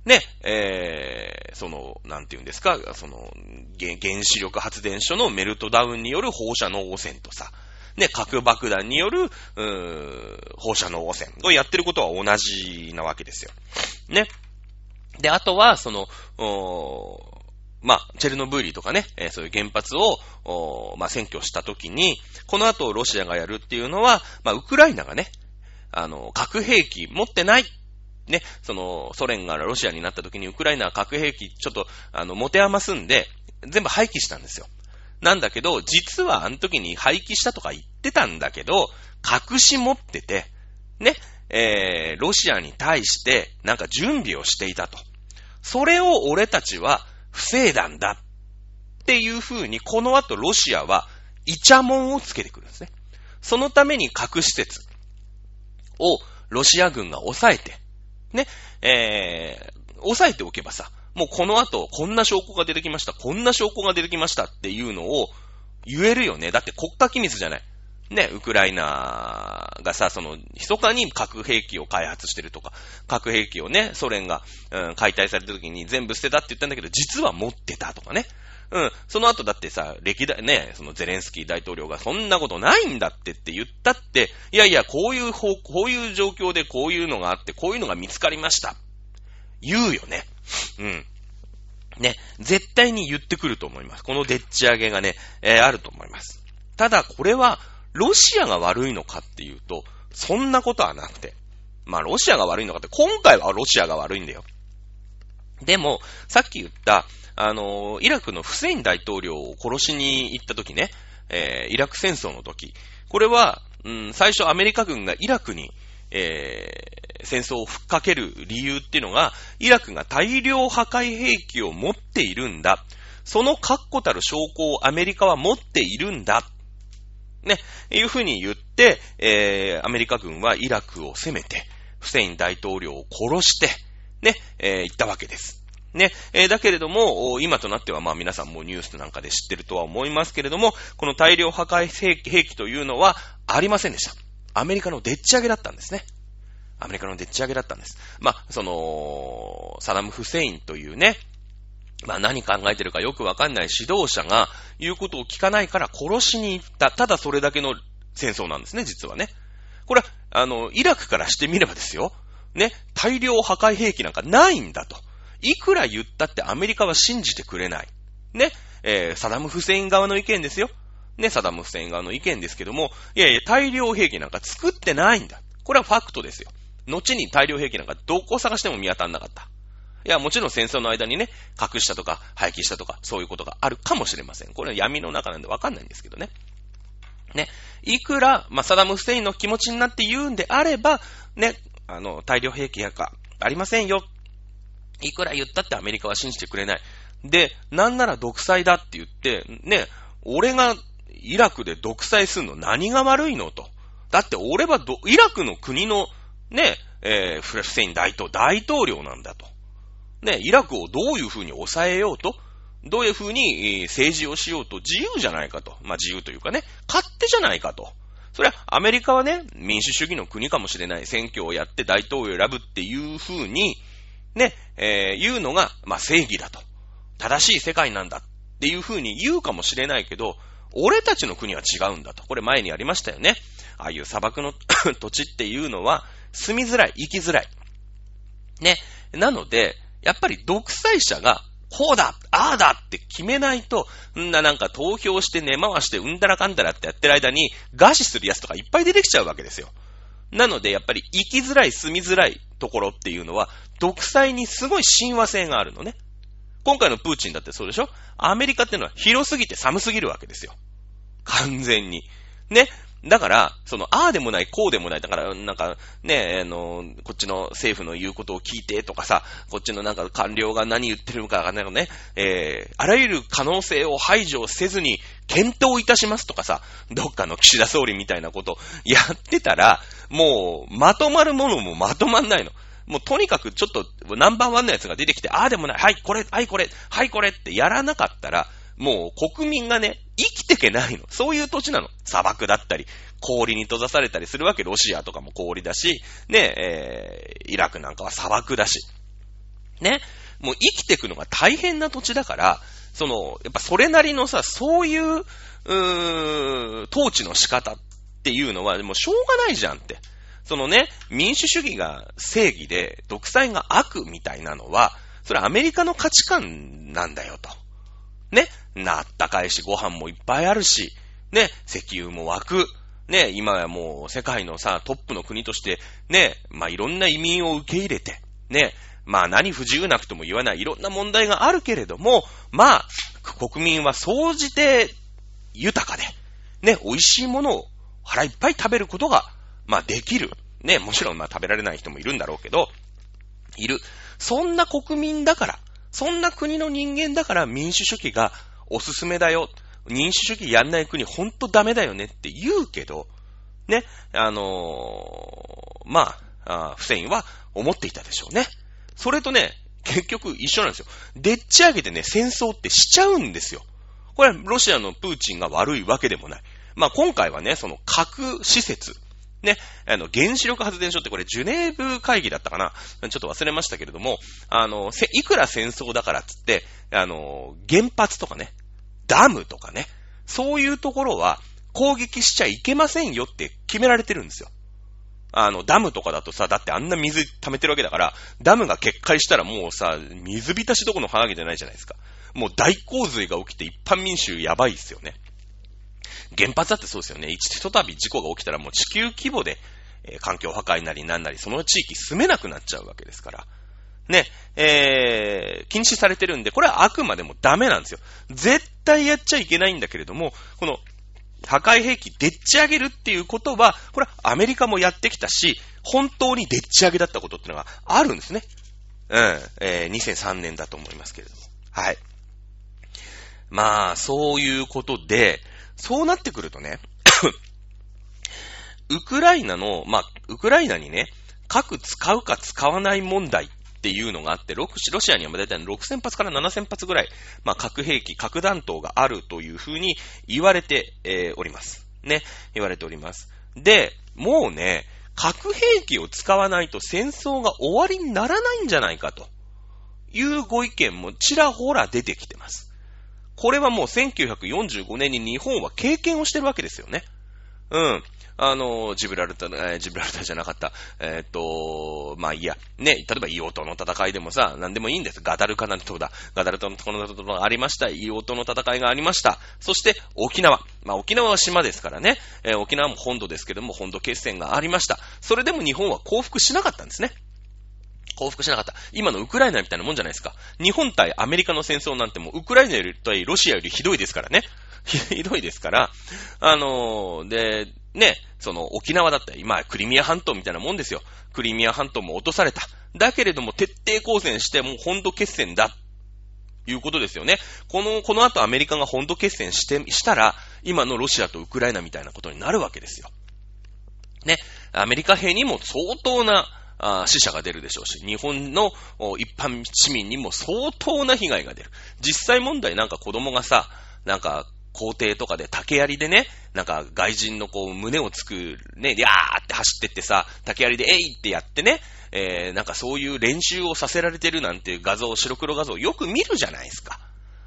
ね、えー、その、なんて言うんですか、その、原子力発電所のメルトダウンによる放射能汚染とさ、ね、核爆弾による、うー放射能汚染をやってることは同じなわけですよ。ね。で、あとは、その、おまあ、チェルノブイリとかね、えー、そういう原発を、おまあ、占拠したときに、この後ロシアがやるっていうのは、まあ、ウクライナがね、あの、核兵器持ってないね、その、ソ連がロシアになった時にウクライナは核兵器ちょっと、あの、持て余すんで、全部廃棄したんですよ。なんだけど、実はあの時に廃棄したとか言ってたんだけど、隠し持ってて、ね、えー、ロシアに対して、なんか準備をしていたと。それを俺たちは防いだんだ。っていう風に、この後ロシアは、イチャモンをつけてくるんですね。そのために核施設をロシア軍が抑えて、ね、えー、抑えておけばさ、もうこの後、こんな証拠が出てきました、こんな証拠が出てきましたっていうのを言えるよね。だって国家機密じゃない。ね、ウクライナがさ、その、密かに核兵器を開発してるとか、核兵器をね、ソ連が、うん、解体された時に全部捨てたって言ったんだけど、実は持ってたとかね。うん。その後だってさ、歴代、ね、そのゼレンスキー大統領がそんなことないんだってって言ったって、いやいや、こういう方、こういう状況でこういうのがあって、こういうのが見つかりました。言うよね。うん。ね、絶対に言ってくると思います。このでっち上げがね、えー、あると思います。ただ、これは、ロシアが悪いのかっていうと、そんなことはなくて。まあ、ロシアが悪いのかって、今回はロシアが悪いんだよ。でも、さっき言った、あの、イラクのフセイン大統領を殺しに行った時ね、えー、イラク戦争の時、これは、うん、最初アメリカ軍がイラクに、えー、戦争を吹っかける理由っていうのが、イラクが大量破壊兵器を持っているんだ。その確固たる証拠をアメリカは持っているんだ。ね、いうふうに言って、えー、アメリカ軍はイラクを攻めて、フセイン大統領を殺して、ね、えー、行ったわけです。ね。えー、だけれども、今となってはまあ皆さんもニュースなんかで知ってるとは思いますけれども、この大量破壊兵器というのはありませんでした。アメリカのでっち上げだったんですね。アメリカのでっち上げだったんです。まあ、その、サダム・フセインというね、まあ何考えてるかよくわかんない指導者が言うことを聞かないから殺しに行った。ただそれだけの戦争なんですね、実はね。これは、あの、イラクからしてみればですよ。ね、大量破壊兵器なんかないんだと。いくら言ったってアメリカは信じてくれない。ね、えー、サダム・フセイン側の意見ですよ。ね、サダム・フセイン側の意見ですけども、いやいや、大量兵器なんか作ってないんだ。これはファクトですよ。後に大量兵器なんかどこ探しても見当たんなかった。いや、もちろん戦争の間にね、隠したとか、廃棄したとか、そういうことがあるかもしれません。これは闇の中なんでわかんないんですけどね。ね。いくら、まあ、サダム・フセインの気持ちになって言うんであれば、ね、あの、大量兵器やか、ありませんよ。いくら言ったってアメリカは信じてくれない。で、なんなら独裁だって言って、ね、俺がイラクで独裁するの何が悪いのと。だって俺はどイラクの国のね、えー、フレフセイン大統大統領なんだと。ね、イラクをどういうふうに抑えようと、どういうふうに政治をしようと自由じゃないかと。まあ、自由というかね、勝手じゃないかと。それはアメリカはね、民主主義の国かもしれない選挙をやって大統領を選ぶっていうふうに、ね、えー、言うのが、まあ、正義だと。正しい世界なんだっていうふうに言うかもしれないけど、俺たちの国は違うんだと。これ前にありましたよね。ああいう砂漠の 土地っていうのは、住みづらい、生きづらい。ね。なので、やっぱり独裁者が、こうだああだって決めないと、んななんか投票して根回してうんだらかんだらってやってる間に、餓死するやつとかいっぱい出てきちゃうわけですよ。なので、やっぱり生きづらい、住みづらいところっていうのは、独裁にすごい親和性があるのね。今回のプーチンだってそうでしょ？アメリカってのは広すぎて寒すぎるわけですよ。完全に。ね？だから、その、ああでもない、こうでもない。だから、なんか、ね、あの、こっちの政府の言うことを聞いてとかさ、こっちのなんか官僚が何言ってるのかわかんないのね、えー、あらゆる可能性を排除せずに検討いたしますとかさ、どっかの岸田総理みたいなことやってたら、もう、まとまるものもまとまんないの。もうとにかくちょっとナンバーワンのやつが出てきて、ああでもない、はい、これ、はい、これ、はい、これってやらなかったら、もう国民がね、生きてけないの。そういう土地なの。砂漠だったり、氷に閉ざされたりするわけ。ロシアとかも氷だし、ね、えー、イラクなんかは砂漠だし。ね。もう生きてくのが大変な土地だから、その、やっぱそれなりのさ、そういう、うー、統治の仕方っていうのは、もうしょうがないじゃんって。そのね、民主主義が正義で、独裁が悪みたいなのは、それアメリカの価値観なんだよと。ね、なったかいし、ご飯もいっぱいあるし、ね、石油も湧く。ね、今はもう世界のさ、トップの国として、ね、まあ、いろんな移民を受け入れて、ね、まあ何不自由なくとも言わないいろんな問題があるけれども、まあ、国民は総じて豊かで、ね、美味しいものを腹いっぱい食べることが、まあできる。ね、もちろんまあ食べられない人もいるんだろうけど、いる。そんな国民だから、そんな国の人間だから民主主義がおすすめだよ。民主主義やんない国ほんとダメだよねって言うけど、ね、あのー、まあ、あフセインは思っていたでしょうね。それとね、結局一緒なんですよ。でっち上げてね、戦争ってしちゃうんですよ。これはロシアのプーチンが悪いわけでもない。まあ今回はね、その核施設、ね、あの、原子力発電所ってこれ、ジュネーブ会議だったかな？ちょっと忘れましたけれども、あの、いくら戦争だからっつって、あの、原発とかね、ダムとかね、そういうところは攻撃しちゃいけませんよって決められてるんですよ。あの、ダムとかだとさ、だってあんな水溜めてるわけだから、ダムが決壊したらもうさ、水浸しどこの花毛じゃないじゃないですか。もう大洪水が起きて一般民衆やばいっすよね。原発だってそうですよね。一とたび事故が起きたらもう地球規模で、えー、環境破壊なりなんなり、その地域住めなくなっちゃうわけですから。ね、えー、禁止されてるんで、これはあくまでもダメなんですよ。絶対やっちゃいけないんだけれども、この破壊兵器でっち上げるっていうことは、これはアメリカもやってきたし、本当にでっち上げだったことっていうのがあるんですね。うん、えー、2003年だと思いますけれども。はい。まあ、そういうことで、そうなってくるとね、ウクライナの、まあ、ウクライナにね、核使うか使わない問題っていうのがあって、ロシアには大体6000発から7000発ぐらい、まあ、核兵器、核弾頭があるというふうに言われて、えー、おります。ね、言われております。で、もうね、核兵器を使わないと戦争が終わりにならないんじゃないかというご意見もちらほら出てきてます。これはもう1945年に日本は経験をしてるわけですよね。うん。あの、ジブラルタ、えー、ジブラルタじゃなかった。えー、っと、まあいいや。ね、例えば硫黄島の戦いでもさ、何でもいいんです。ガダルカなんてとだ。ガダルカのところがありました。硫黄島の戦いがありました。そして沖縄。まあ沖縄は島ですからね。えー、沖縄も本土ですけども、本土決戦がありました。それでも日本は降伏しなかったんですね。降伏しなかった。今のウクライナみたいなもんじゃないですか。日本対アメリカの戦争なんてもうウクライナより対ロシアよりひどいですからね。ひどいですから、あのー、で、ね、その沖縄だったり、まあクリミア半島みたいなもんですよ。クリミア半島も落とされた。だけれども徹底抗戦してもう本土決戦だ。いうことですよね。この、この後アメリカが本土決戦して、したら、今のロシアとウクライナみたいなことになるわけですよ。ね。アメリカ兵にも相当なあ死者が出るでしょうし、日本の一般市民にも相当な被害が出る。実際問題なんか子供がさ、なんか校庭とかで竹槍でね、なんか外人のこう胸をつく、ね、やーって走ってってさ、竹槍でえいってやってね、えー、なんかそういう練習をさせられてるなんていう画像、白黒画像よく見るじゃないですか。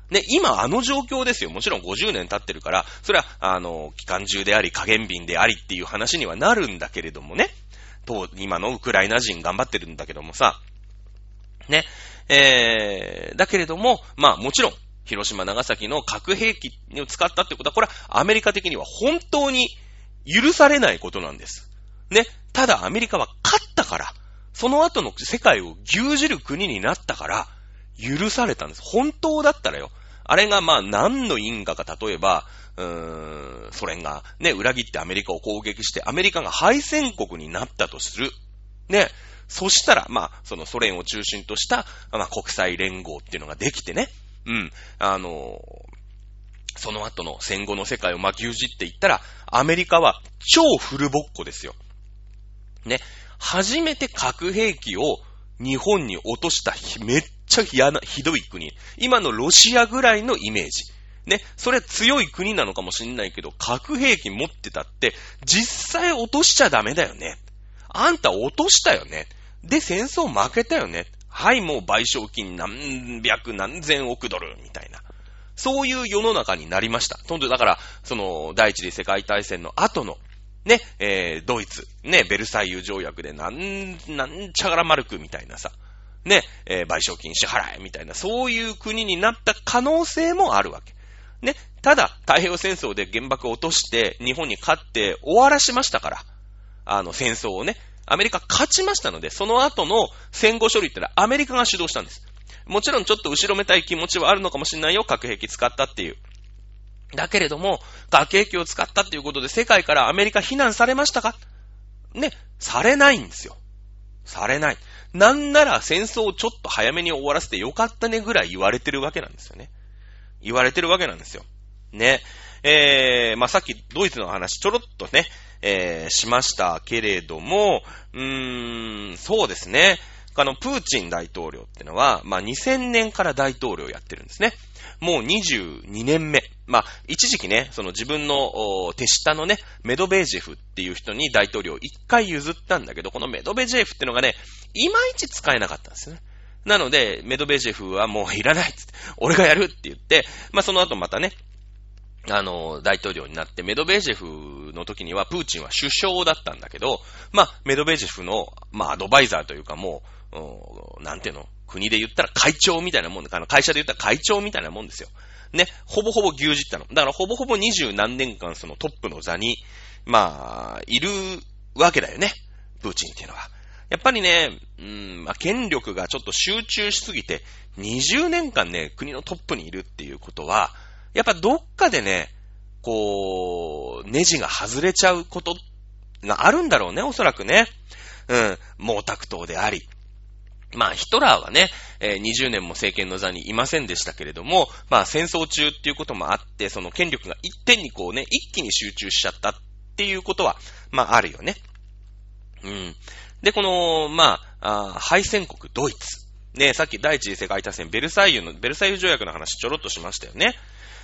ね、今あの状況ですよ。もちろん50年経ってるから、それは、あの、機関銃であり、加減瓶でありっていう話にはなるんだけれどもね。と、今のウクライナ人頑張ってるんだけどもさ。ね。えー、だけれども、まあもちろん、広島、長崎の核兵器を使ったってことは、これはアメリカ的には本当に許されないことなんです。ね。ただアメリカは勝ったから、その後の世界を牛耳る国になったから、許されたんです。本当だったらよ。あれがまあ何の因果か、例えば、うーん、ソ連がね、裏切ってアメリカを攻撃して、アメリカが敗戦国になったとする。ね。そしたら、まあ、そのソ連を中心とした、まあ、国際連合っていうのができてね。うん。あのその後の戦後の世界をまあ牛耳っていったら、アメリカは超フルボッコですよ。ね。初めて核兵器を日本に落としためっちゃ嫌な、ひどい国。今のロシアぐらいのイメージ。ね。それは強い国なのかもしんないけど、核兵器持ってたって、実際落としちゃダメだよね。あんた落としたよね。で、戦争負けたよね。はい、もう賠償金何百何千億ドルみたいな。そういう世の中になりました。とんで、だから、その、第一次世界大戦の後の、ね、えー、ドイツ、ね、ベルサイユ条約でなん、なんちゃがらマルクみたいなさ、ね、えー、賠償金支払えみたいな、そういう国になった可能性もあるわけ。ね、ただ、太平洋戦争で原爆を落として、日本に勝って終わらしましたから、あの、戦争をね、アメリカ勝ちましたので、その後の戦後処理ってのはアメリカが主導したんです。もちろんちょっと後ろめたい気持ちはあるのかもしれないよ、核兵器使ったっていう。だけれども、核兵器を使ったっていうことで世界からアメリカ非難されましたか？ね、されないんですよ。されない。なんなら戦争をちょっと早めに終わらせてよかったねぐらい言われてるわけなんですよね。言われてるわけなんですよ。ね。えー、まあ、さっきドイツの話ちょろっとね、えー、しましたけれども、うーん、そうですね。あの、プーチン大統領ってのは、まあ、2000年から大統領やってるんですね。もう22年目。まあ、一時期ね、その自分の手下のね、メドベージェフっていう人に大統領一回譲ったんだけど、このメドベージェフってのがね、いまいち使えなかったんですよね。なので、メドベージェフはもういらないっって、俺がやるって言って、まあその後またね、あの、大統領になって、メドベージェフの時には、プーチンは首相だったんだけど、まあ、メドベージェフの、まあ、アドバイザーというかもう、なんていうの？国で言ったら会長みたいなもんで、あの会社で言ったら会長みたいなもんですよ。ね、ほぼほぼ牛耳ったの。だからほぼほぼ二十何年間そのトップの座に、まあ、いるわけだよね。プーチンっていうのは。やっぱりね、うん、まあ、権力がちょっと集中しすぎて、20年間ね、国のトップにいるっていうことは、やっぱどっかでね、こう、ネジが外れちゃうことがあるんだろうね、おそらくね。うん、毛沢東であり。まあ、ヒトラーはね、20年も政権の座にいませんでしたけれども、まあ、戦争中っていうこともあって、その権力が一点にこうね、一気に集中しちゃったっていうことは、まあ、あるよね。うん。で、この、まあ、あ敗戦国ドイツ。ね、さっき第一次世界大戦、ベルサイユの、ベルサイユ条約の話ちょろっとしましたよね。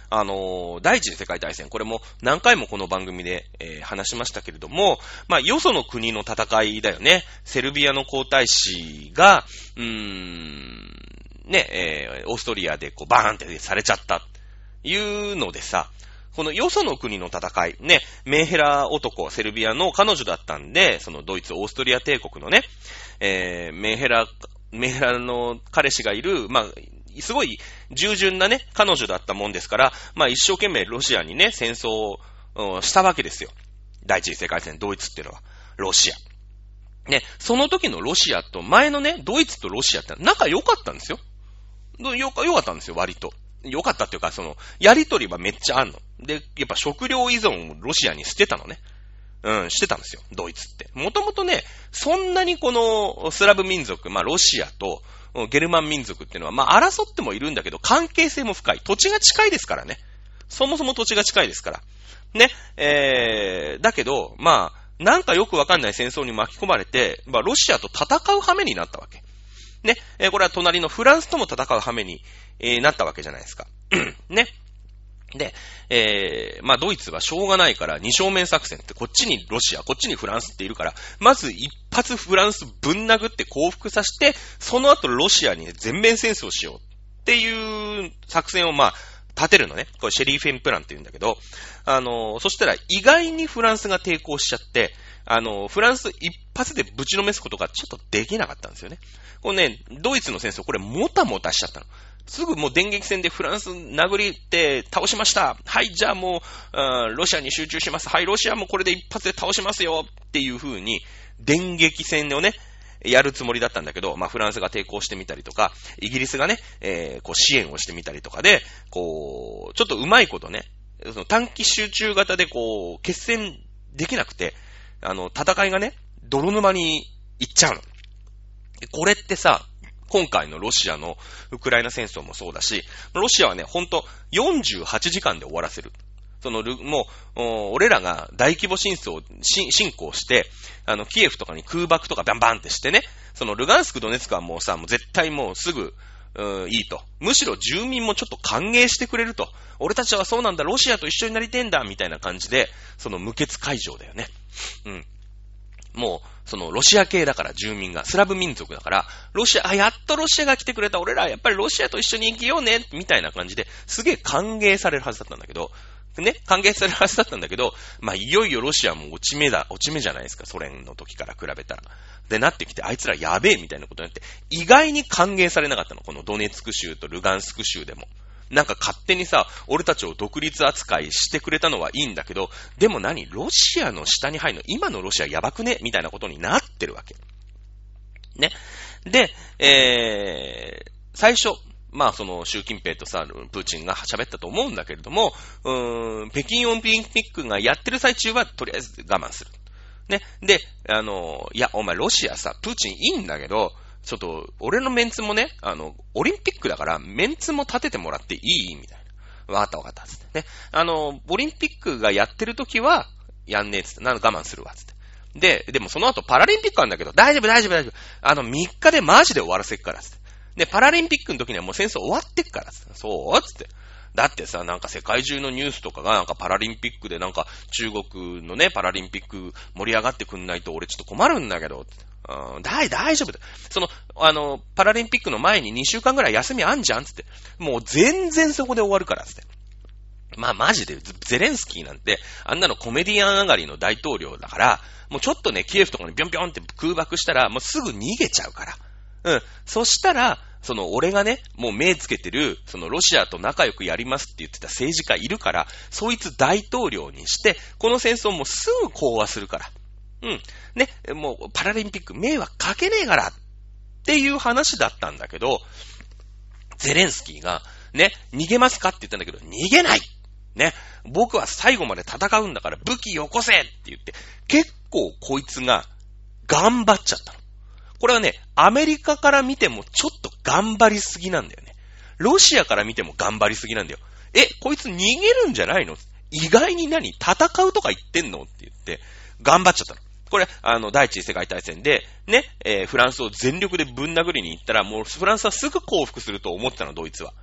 あの、第一次世界大戦、これも何回もこの番組で、えー、話しましたけれども、まあ、よその国の戦いだよね。セルビアの皇太子が、うーん、ね、えー、オーストリアでこうバーンってされちゃった。いうのでさ、このよその国の戦い、ね、メンヘラ男、セルビアの彼女だったんで、そのドイツ、オーストリア帝国のね、えー、メンヘラ、メンヘラの彼氏がいる、まあ、すごい従順なね、彼女だったもんですから、まあ一生懸命ロシアにね、戦争をしたわけですよ。第一次世界戦、ドイツっていうのは。ロシア。ね、その時のロシアと、前のね、ドイツとロシアって仲良かったんですよ。よか、良かったんですよ、割と。良かったっていうか、その、やりとりはめっちゃあんの。で、やっぱ食料依存をロシアにしてたのね。うん、してたんですよ、ドイツって。もともとね、そんなにこのスラブ民族、まあロシアとゲルマン民族っていうのは、まあ争ってもいるんだけど、関係性も深い。土地が近いですからね。そもそも土地が近いですから。ね、えー、だけど、まあ、なんかよくわかんない戦争に巻き込まれて、まあロシアと戦う羽目になったわけ。ね、えー、これは隣のフランスとも戦う羽目に、えー、なったわけじゃないですか。ね。で、えー、まあ、ドイツはしょうがないから二正面作戦ってこっちにロシア、こっちにフランスっているから、まず一発フランスぶん殴って降伏させて、その後ロシアに全面戦争しようっていう作戦をまあ、立てるのね。これシェリーフェンプランって言うんだけど、あの、そしたら意外にフランスが抵抗しちゃって、あの、フランス一発でぶちのめすことがちょっとできなかったんですよね。これね、ドイツの戦争、これもたもたしちゃったの。すぐもう電撃戦でフランス殴りって倒しました。はい、じゃあもう、ロシアに集中します。はい、ロシアもこれで一発で倒しますよっていう風に、電撃戦をね、やるつもりだったんだけど、まあ、フランスが抵抗してみたりとか、イギリスがね、えー、こう支援をしてみたりとかで、こう、ちょっとうまいことね、その短期集中型でこう、決戦できなくて、あの、戦いがね、泥沼に行っちゃうの。これってさ、今回のロシアのウクライナ戦争もそうだし、ロシアはね、ほんと48時間で終わらせる。その、もう、俺らが大規模侵攻、侵攻して、あの、キエフとかに空爆とかバンバンってしてね、そのルガンスク、ドネツクはもうさ、もう絶対もうすぐ、うん、いいと。むしろ住民もちょっと歓迎してくれると。俺たちはそうなんだ、ロシアと一緒になりてんだ、みたいな感じで、その無血会場だよね。うん。もう、そのロシア系だから住民が、スラブ民族だから、ロシア、あ、やっとロシアが来てくれた、俺らやっぱりロシアと一緒に生きようね、みたいな感じで、すげえ歓迎されるはずだったんだけど、ね、歓迎されるはずだったんだけど、まあ、いよいよロシアも落ち目だ、落ち目じゃないですか、ソ連の時から比べたら。で、なってきて、あいつらやべえみたいなことになって、意外に歓迎されなかったの、このドネツク州とルガンスク州でも。なんか勝手にさ、俺たちを独立扱いしてくれたのはいいんだけど、でも何ロシアの下に入るの今のロシアやばくね？みたいなことになってるわけ。ね。で、えー、最初、まあその習近平とさ、プーチンが喋ったと思うんだけれども、うーん、北京オリンピックがやってる最中はとりあえず我慢する。ね。で、あの、いや、お前ロシアさ、プーチンいいんだけど、ちょっと、俺のメンツもね、あの、オリンピックだから、メンツも立ててもらっていい？みたいな。わかったわかった。つってね。あの、オリンピックがやってる時は、やんねえつって、なん我慢するわ。つって。で、でもその後パラリンピックあるんだけど、大丈夫大丈夫大丈夫。あの、3日でマジで終わらせっから、つって。で、パラリンピックの時にはもう戦争終わってっから、つって。そうつって。だってさ、なんか世界中のニュースとかがなんかパラリンピックでなんか中国のね、パラリンピック盛り上がってくんないと俺ちょっと困るんだけど、大、大丈夫だ。その、あの、パラリンピックの前に2週間ぐらい休みあんじゃんつって。もう全然そこで終わるからつって。まあマジで、ゼレンスキーなんて、あんなのコメディアン上がりの大統領だから、もうちょっとね、キエフとかにビョンビョンって空爆したら、もうすぐ逃げちゃうから。うん。そしたら、その俺がね、もう目つけてる、そのロシアと仲良くやりますって言ってた政治家いるから、そいつ大統領にして、この戦争もすぐ講和するから。うん。ね、もうパラリンピック迷惑かけねえからっていう話だったんだけど、ゼレンスキーが、ね、逃げますかって言ったんだけど、逃げないね、僕は最後まで戦うんだから武器よこせって言って、結構こいつが頑張っちゃったの。これはね、アメリカから見てもちょっと頑張りすぎなんだよね。ロシアから見ても頑張りすぎなんだよ。え、こいつ逃げるんじゃないの？意外に何？戦うとか言ってんの？って言って、頑張っちゃったの。これ、あの、第一次世界大戦で、ね、えー、フランスを全力でぶん殴りに行ったら、もうフランスはすぐ降伏すると思ってたの、ドイツは。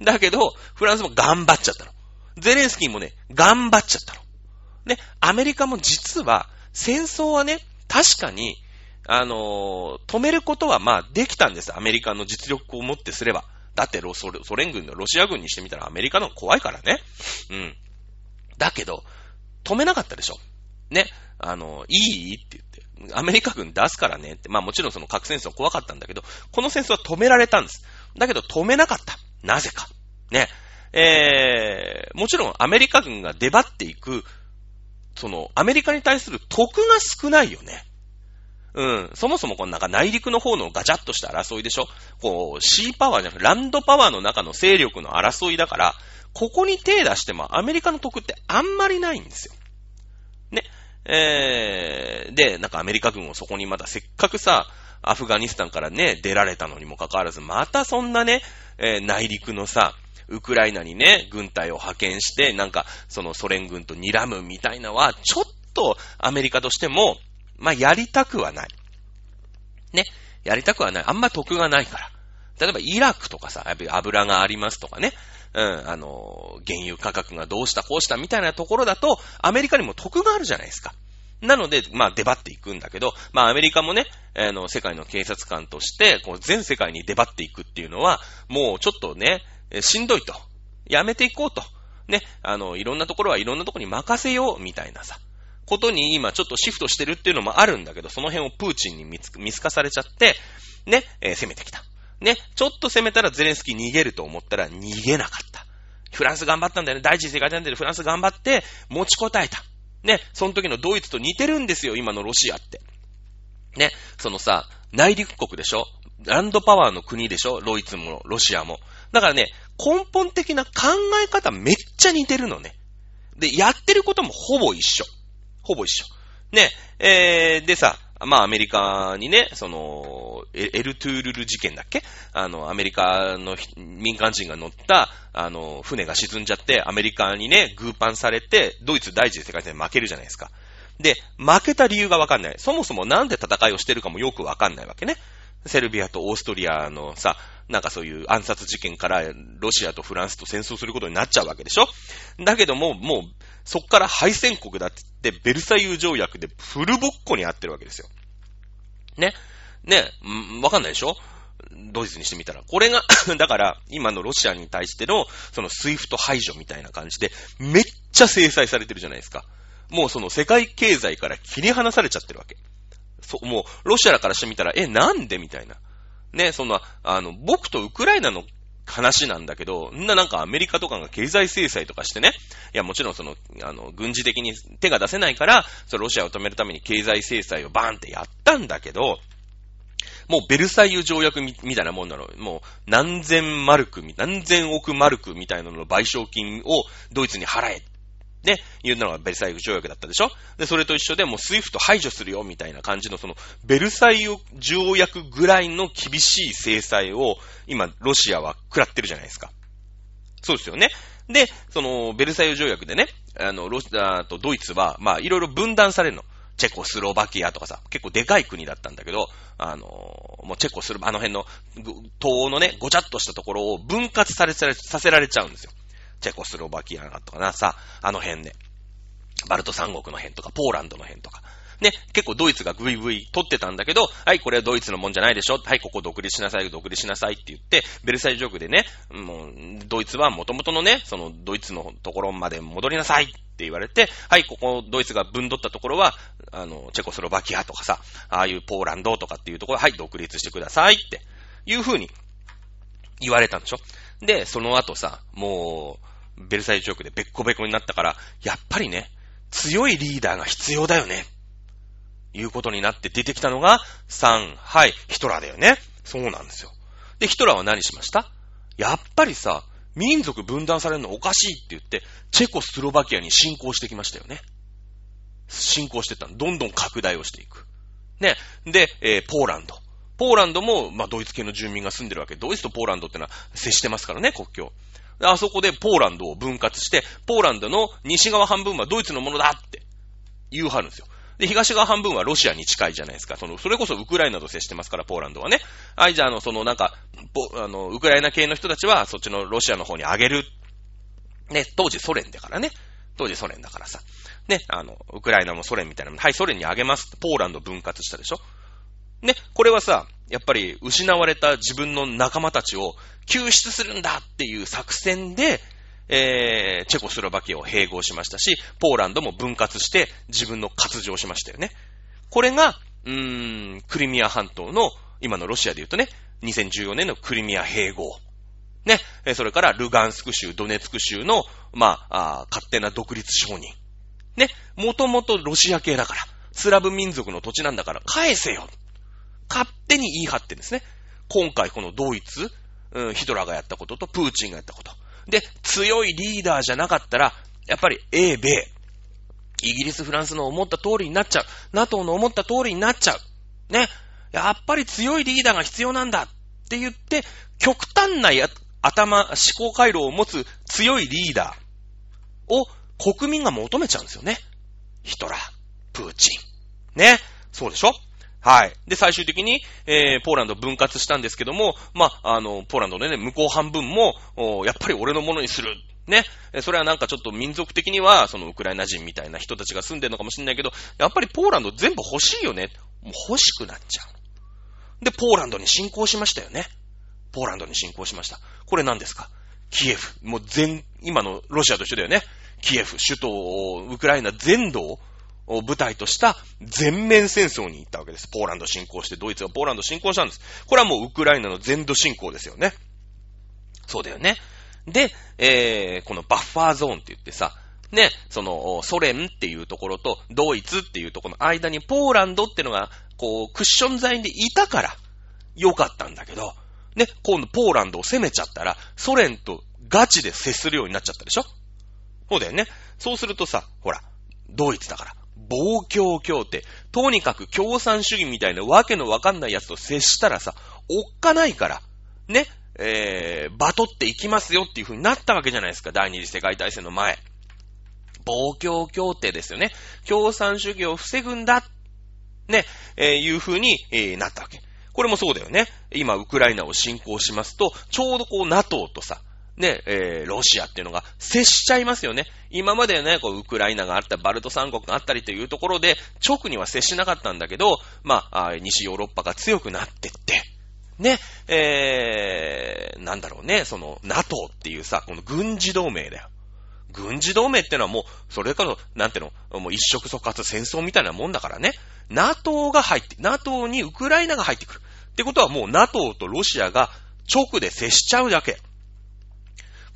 だけど、フランスも頑張っちゃったの。ゼレンスキーもね、頑張っちゃったの。で、アメリカも実は、戦争はね、確かに、あのー、止めることはまあできたんです。アメリカの実力をもってすれば。だってロソ連軍のロシア軍にしてみたらアメリカの怖いからね。うん。だけど、止めなかったでしょ。ね。あの、いいって言って。アメリカ軍出すからねって。まあもちろんその核戦争怖かったんだけど、この戦争は止められたんです。だけど止めなかった。なぜか。ね。えー、もちろんアメリカ軍が出張っていく、その、アメリカに対する得が少ないよね。うん。そもそもこのなんか内陸の方のガチャッとした争いでしょこう、シーパワーじゃなくてランドパワーの中の勢力の争いだから、ここに手出してもアメリカの得ってあんまりないんですよ。ね。えー、で、なんかアメリカ軍をそこにまたせっかくさ、アフガニスタンからね、出られたのにもかかわらず、またそんなね、えー、内陸のさ、ウクライナにね、軍隊を派遣して、なんか、そのソ連軍と睨むみたいなは、ちょっとアメリカとしても、まあ、やりたくはない。ね。やりたくはない。あんま得がないから。例えば、イラクとかさ、やっぱり油がありますとかね。うん、あの、原油価格がどうしたこうしたみたいなところだと、アメリカにも得があるじゃないですか。なので、まあ、出張っていくんだけど、まあ、アメリカもね、あの、世界の警察官として、こう、全世界に出張っていくっていうのは、もうちょっとね、しんどいと。やめていこうと。ね、あの、いろんなところはいろんなところに任せよう、みたいなさ。ことに今ちょっとシフトしてるっていうのもあるんだけど、その辺をプーチンに見つ見透かされちゃって、ね、えー、攻めてきた。ね、ちょっと攻めたらゼレンスキー逃げると思ったら逃げなかった。フランス頑張ったんだよね。第一次世界大戦でフランス頑張って持ちこたえた。ね、その時のドイツと似てるんですよ、今のロシアって。ね、そのさ、内陸国でしょ？ランドパワーの国でしょ？ドイツもロシアも。だからね、根本的な考え方めっちゃ似てるのね。で、やってることもほぼ一緒。ほぼ一緒。ね、えー、でさ、まあアメリカにね、その、エルトゥールル事件だっけ？あの、アメリカの民間人が乗った、あの、船が沈んじゃって、アメリカにね、グーパンされて、ドイツ第一次世界戦負けるじゃないですか。で、負けた理由がわかんない。そもそもなんで戦いをしてるかもよくわかんないわけね。セルビアとオーストリアのさ、なんかそういう暗殺事件からロシアとフランスと戦争することになっちゃうわけでしょ？だけども、もう、そっから敗戦国だって言って、ベルサイユ条約でフルボッコにあってるわけですよ。ね。ね、わかんないでしょ？ドイツにしてみたら。これが だから、今のロシアに対しての、そのスイフト排除みたいな感じで、めっちゃ制裁されてるじゃないですか。もうその世界経済から切り離されちゃってるわけ。そう、もう、ロシアからしてみたら、え、なんで？みたいな。ね、そんな、あの、僕とウクライナの話なんだけど、んななんかアメリカとかが経済制裁とかしてね、いやもちろんその、あの、軍事的に手が出せないから、そのロシアを止めるために経済制裁をバーンってやったんだけど、もうベルサイユ条約みたいなもんなの。もう何千マルク、何千億マルクみたいなのの賠償金をドイツに払えね、言うのがベルサイユ条約だったでしょ？で、それと一緒でもうスイフト排除するよみたいな感じのその、ベルサイユ条約ぐらいの厳しい制裁を今、ロシアは食らってるじゃないですか。そうですよね。で、その、ベルサイユ条約でね、あの、ロシアとドイツは、まあ、いろいろ分断されるの。チェコスロバキアとかさ、結構でかい国だったんだけど、あのもうチェコスロ、あの辺の、東欧のね、ごちゃっとしたところを分割され、させられちゃうんですよ。チェコスロバキアとかな、さ、あの辺で、バルト三国の辺とか、ポーランドの辺とか。ね、結構ドイツがグイグイ取ってたんだけど、はい、これはドイツのもんじゃないでしょ。はい、ここ独立しなさい、独立しなさいって言って、ベルサイユ条約でね、もう、ドイツは元々のね、そのドイツのところまで戻りなさいって言われて、はい、ここドイツが分取ったところは、あの、チェコスロバキアとかさ、ああいうポーランドとかっていうところ、はい、独立してくださいっていう風に言われたんでしょ。で、その後さ、もう、ベルサイユ条約でべっこべこになったから、やっぱりね、強いリーダーが必要だよね。いうことになって出てきたのが、3、はい、ヒトラーだよね。そうなんですよ。で、ヒトラーは何しました？やっぱりさ、民族分断されるのおかしいって言って、チェコスロバキアに侵攻してきましたよね。侵攻してったどんどん拡大をしていく。ね。で、えー、ポーランド。ポーランドも、まあ、ドイツ系の住民が住んでるわけ。ドイツとポーランドってのは接してますからね、国境。あそこでポーランドを分割して、ポーランドの西側半分はドイツのものだって言うはるんですよ。で、東側半分はロシアに近いじゃないですか。その、それこそウクライナと接してますから、ポーランドはね。はい、じゃあ、あの、その、なんか、あの、ウクライナ系の人たちは、そっちのロシアの方にあげる。ね、当時ソ連だからね。当時ソ連だからさ。ね、あの、ウクライナもソ連みたいなもの。はい、ソ連にあげます。ポーランド分割したでしょね、これはさ、やっぱり失われた自分の仲間たちを救出するんだっていう作戦で、えー、チェコスロバキアを併合しましたし、ポーランドも分割して自分の活動しましたよね。これが、うーん、クリミア半島の、今のロシアで言うとね、2014年のクリミア併合。ね、それからルガンスク州、ドネツク州の、まあ、あ勝手な独立承認。ね、もともとロシア系だから、スラブ民族の土地なんだから返せよ。勝手に言い張ってるんですね。今回このドイツ、うん、ヒトラーがやったこととプーチンがやったこと。で、強いリーダーじゃなかったら、やっぱり英米、イギリス、フランスの思った通りになっちゃう。NATO の思った通りになっちゃう。ね。やっぱり強いリーダーが必要なんだって言って、極端なや頭、思考回路を持つ強いリーダーを国民が求めちゃうんですよね。ヒトラー、プーチン。ね。そうでしょ？はい。で、最終的に、えー、ポーランド分割したんですけども、まあ、あの、ポーランドのね、向こう半分も、おやっぱり俺のものにする。ね。それはなんかちょっと民族的には、そのウクライナ人みたいな人たちが住んでるのかもしれないけど、やっぱりポーランド全部欲しいよね。もう欲しくなっちゃう。で、ポーランドに侵攻しましたよね。ポーランドに侵攻しました。これ何ですか？キエフ。もう全、今のロシアと一緒だよね。キエフ、首都、ウクライナ全土をを舞台とした全面戦争に行ったわけです。ポーランド侵攻して、ドイツがポーランド侵攻したんです。これはもうウクライナの全土侵攻ですよね。そうだよね。で、えー、このバッファーゾーンって言ってさ、ね、その、ソ連っていうところと、ドイツっていうところの間にポーランドっていうのが、こう、クッション材でいたから、よかったんだけど、ね、今度ポーランドを攻めちゃったら、ソ連とガチで接するようになっちゃったでしょそうだよね。そうするとさ、ほら、ドイツだから、暴強協定。とにかく共産主義みたいなわけのわかんないやつと接したらさ、おっかないから、ね、えー、バトっていきますよっていう風になったわけじゃないですか、第二次世界大戦の前。暴強協定ですよね。共産主義を防ぐんだ。ね、えー、いう風に、えー、なったわけ。これもそうだよね。今、ウクライナを侵攻しますと、ちょうどこう、NATO とさ、ね、えー、ロシアっていうのが接しちゃいますよね。今までね、こう、ウクライナがあった、バルト三国があったりというところで、直には接しなかったんだけど、まあ、西ヨーロッパが強くなってって、ね、えー、なんだろうね、その、NATO っていうさ、この軍事同盟だよ。軍事同盟ってのはもう、それから、なんていうの、もう一触即発戦争みたいなもんだからね。NATO が入って、NATO にウクライナが入ってくる。ってことはもう NATO とロシアが直で接しちゃうだけ。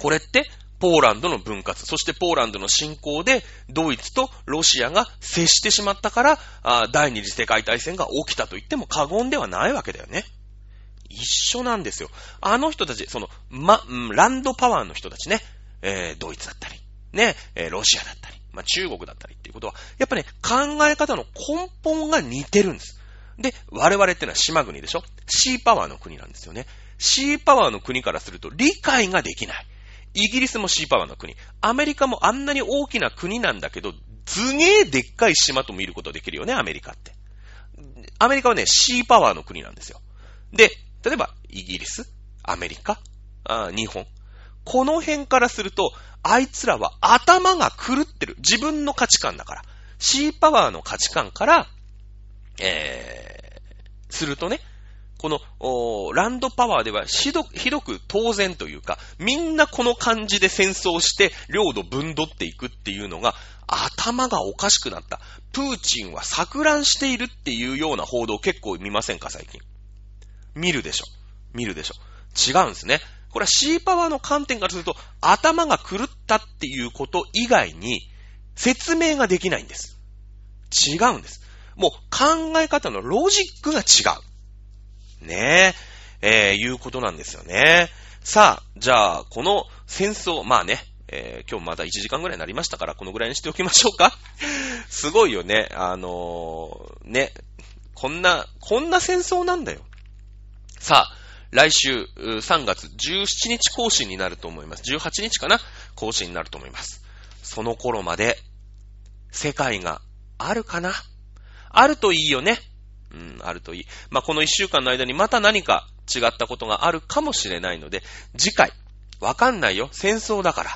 これって、ポーランドの分割、そしてポーランドの侵攻で、ドイツとロシアが接してしまったから、あ第二次世界大戦が起きたと言っても過言ではないわけだよね。一緒なんですよ。あの人たち、その、ま、ランドパワーの人たちね、えー、ドイツだったり、ね、えー、ロシアだったり、まあ、中国だったりっていうことは、やっぱね、考え方の根本が似てるんです。で、我々ってのは島国でしょ？シーパワーの国なんですよね。シーパワーの国からすると理解ができない。イギリスもシーパワーの国。アメリカもあんなに大きな国なんだけど、すげえでっかい島と見ることできるよね、アメリカって。アメリカはね、シーパワーの国なんですよ。で、例えば、イギリス、アメリカ、あ日本。この辺からすると、あいつらは頭が狂ってる。自分の価値観だから。シーパワーの価値観から、えー、するとね、この、ランドパワーではひどひどく当然というか、みんなこの感じで戦争して領土分取っていくっていうのが、頭がおかしくなった。プーチンは錯乱しているっていうような報道結構見ませんか、最近？見るでしょ。見るでしょ。違うんですね。これは C パワーの観点からすると、頭が狂ったっていうこと以外に、説明ができないんです。違うんです。もう考え方のロジックが違う。ねえ、えー、いうことなんですよね。さあ、じゃあ、この戦争、まあね、えー、今日まだ1時間ぐらいになりましたから、このぐらいにしておきましょうか。すごいよね。あのー、ね、こんな、こんな戦争なんだよ。さあ、来週3月17日更新になると思います。18日かな？更新になると思います。その頃まで、世界があるかな？あるといいよね。うん、あるといい。まあ、この一週間の間にまた何か違ったことがあるかもしれないので、次回、わかんないよ。戦争だから。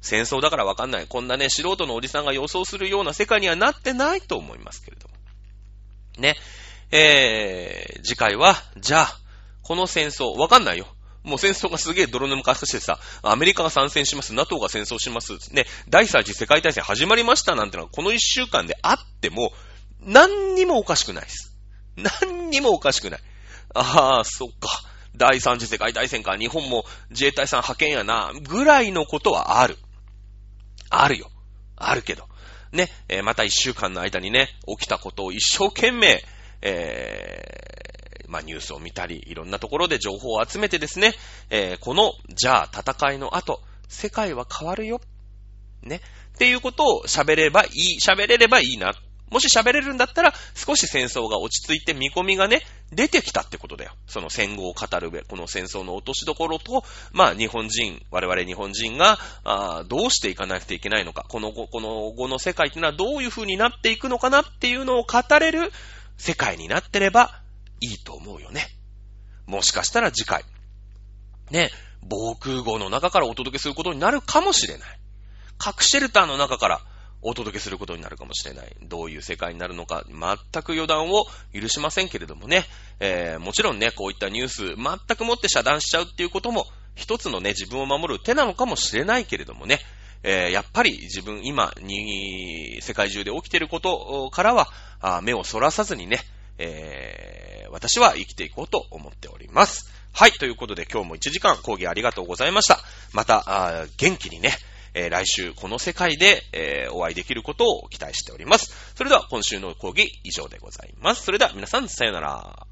戦争だからわかんない。こんなね、素人のおじさんが予想するような世界にはなってないと思いますけれども。ね。えー、次回は、じゃあ、この戦争、わかんないよ。もう戦争がすげえ泥沼化してさ、アメリカが参戦します、NATO が戦争します、ね、第三次世界大戦始まりましたなんてのはこの一週間であっても、何にもおかしくないです。何にもおかしくない。ああ、そっか。第三次世界大戦か、日本も自衛隊さん派遣やな、ぐらいのことはある。あるよ。あるけど。ね、えー、また一週間の間にね、起きたことを一生懸命、えー、まあ、ニュースを見たり、いろんなところで情報を集めてですね、えー、この、じゃあ戦いの後、世界は変わるよ。ね。っていうことを喋ればいい、喋れればいいな。もし喋れるんだったら、少し戦争が落ち着いて見込みがね、出てきたってことだよ。その戦後を語るべ、この戦争の落としどころと、まあ日本人、我々日本人が、あどうしていかなくていけないのか、この後、この後の世界っていうのはどういう風になっていくのかなっていうのを語れる世界になってればいいと思うよね。もしかしたら次回、ね、防空壕の中からお届けすることになるかもしれない。核シェルターの中からお届けすることになるかもしれない。どういう世界になるのか、全く予断を許しませんけれどもね。えー、もちろんね、こういったニュース、全くもって遮断しちゃうっていうことも、一つのね、自分を守る手なのかもしれないけれどもね。えー、やっぱり自分、今に、世界中で起きていることからは、あ目をそらさずにね、えー、私は生きていこうと思っております。はい、ということで今日も1時間講義ありがとうございました。また、元気にね、えー、来週この世界で、えー、お会いできることを期待しております。それでは今週の講義以上でございます。それでは皆さんさよなら。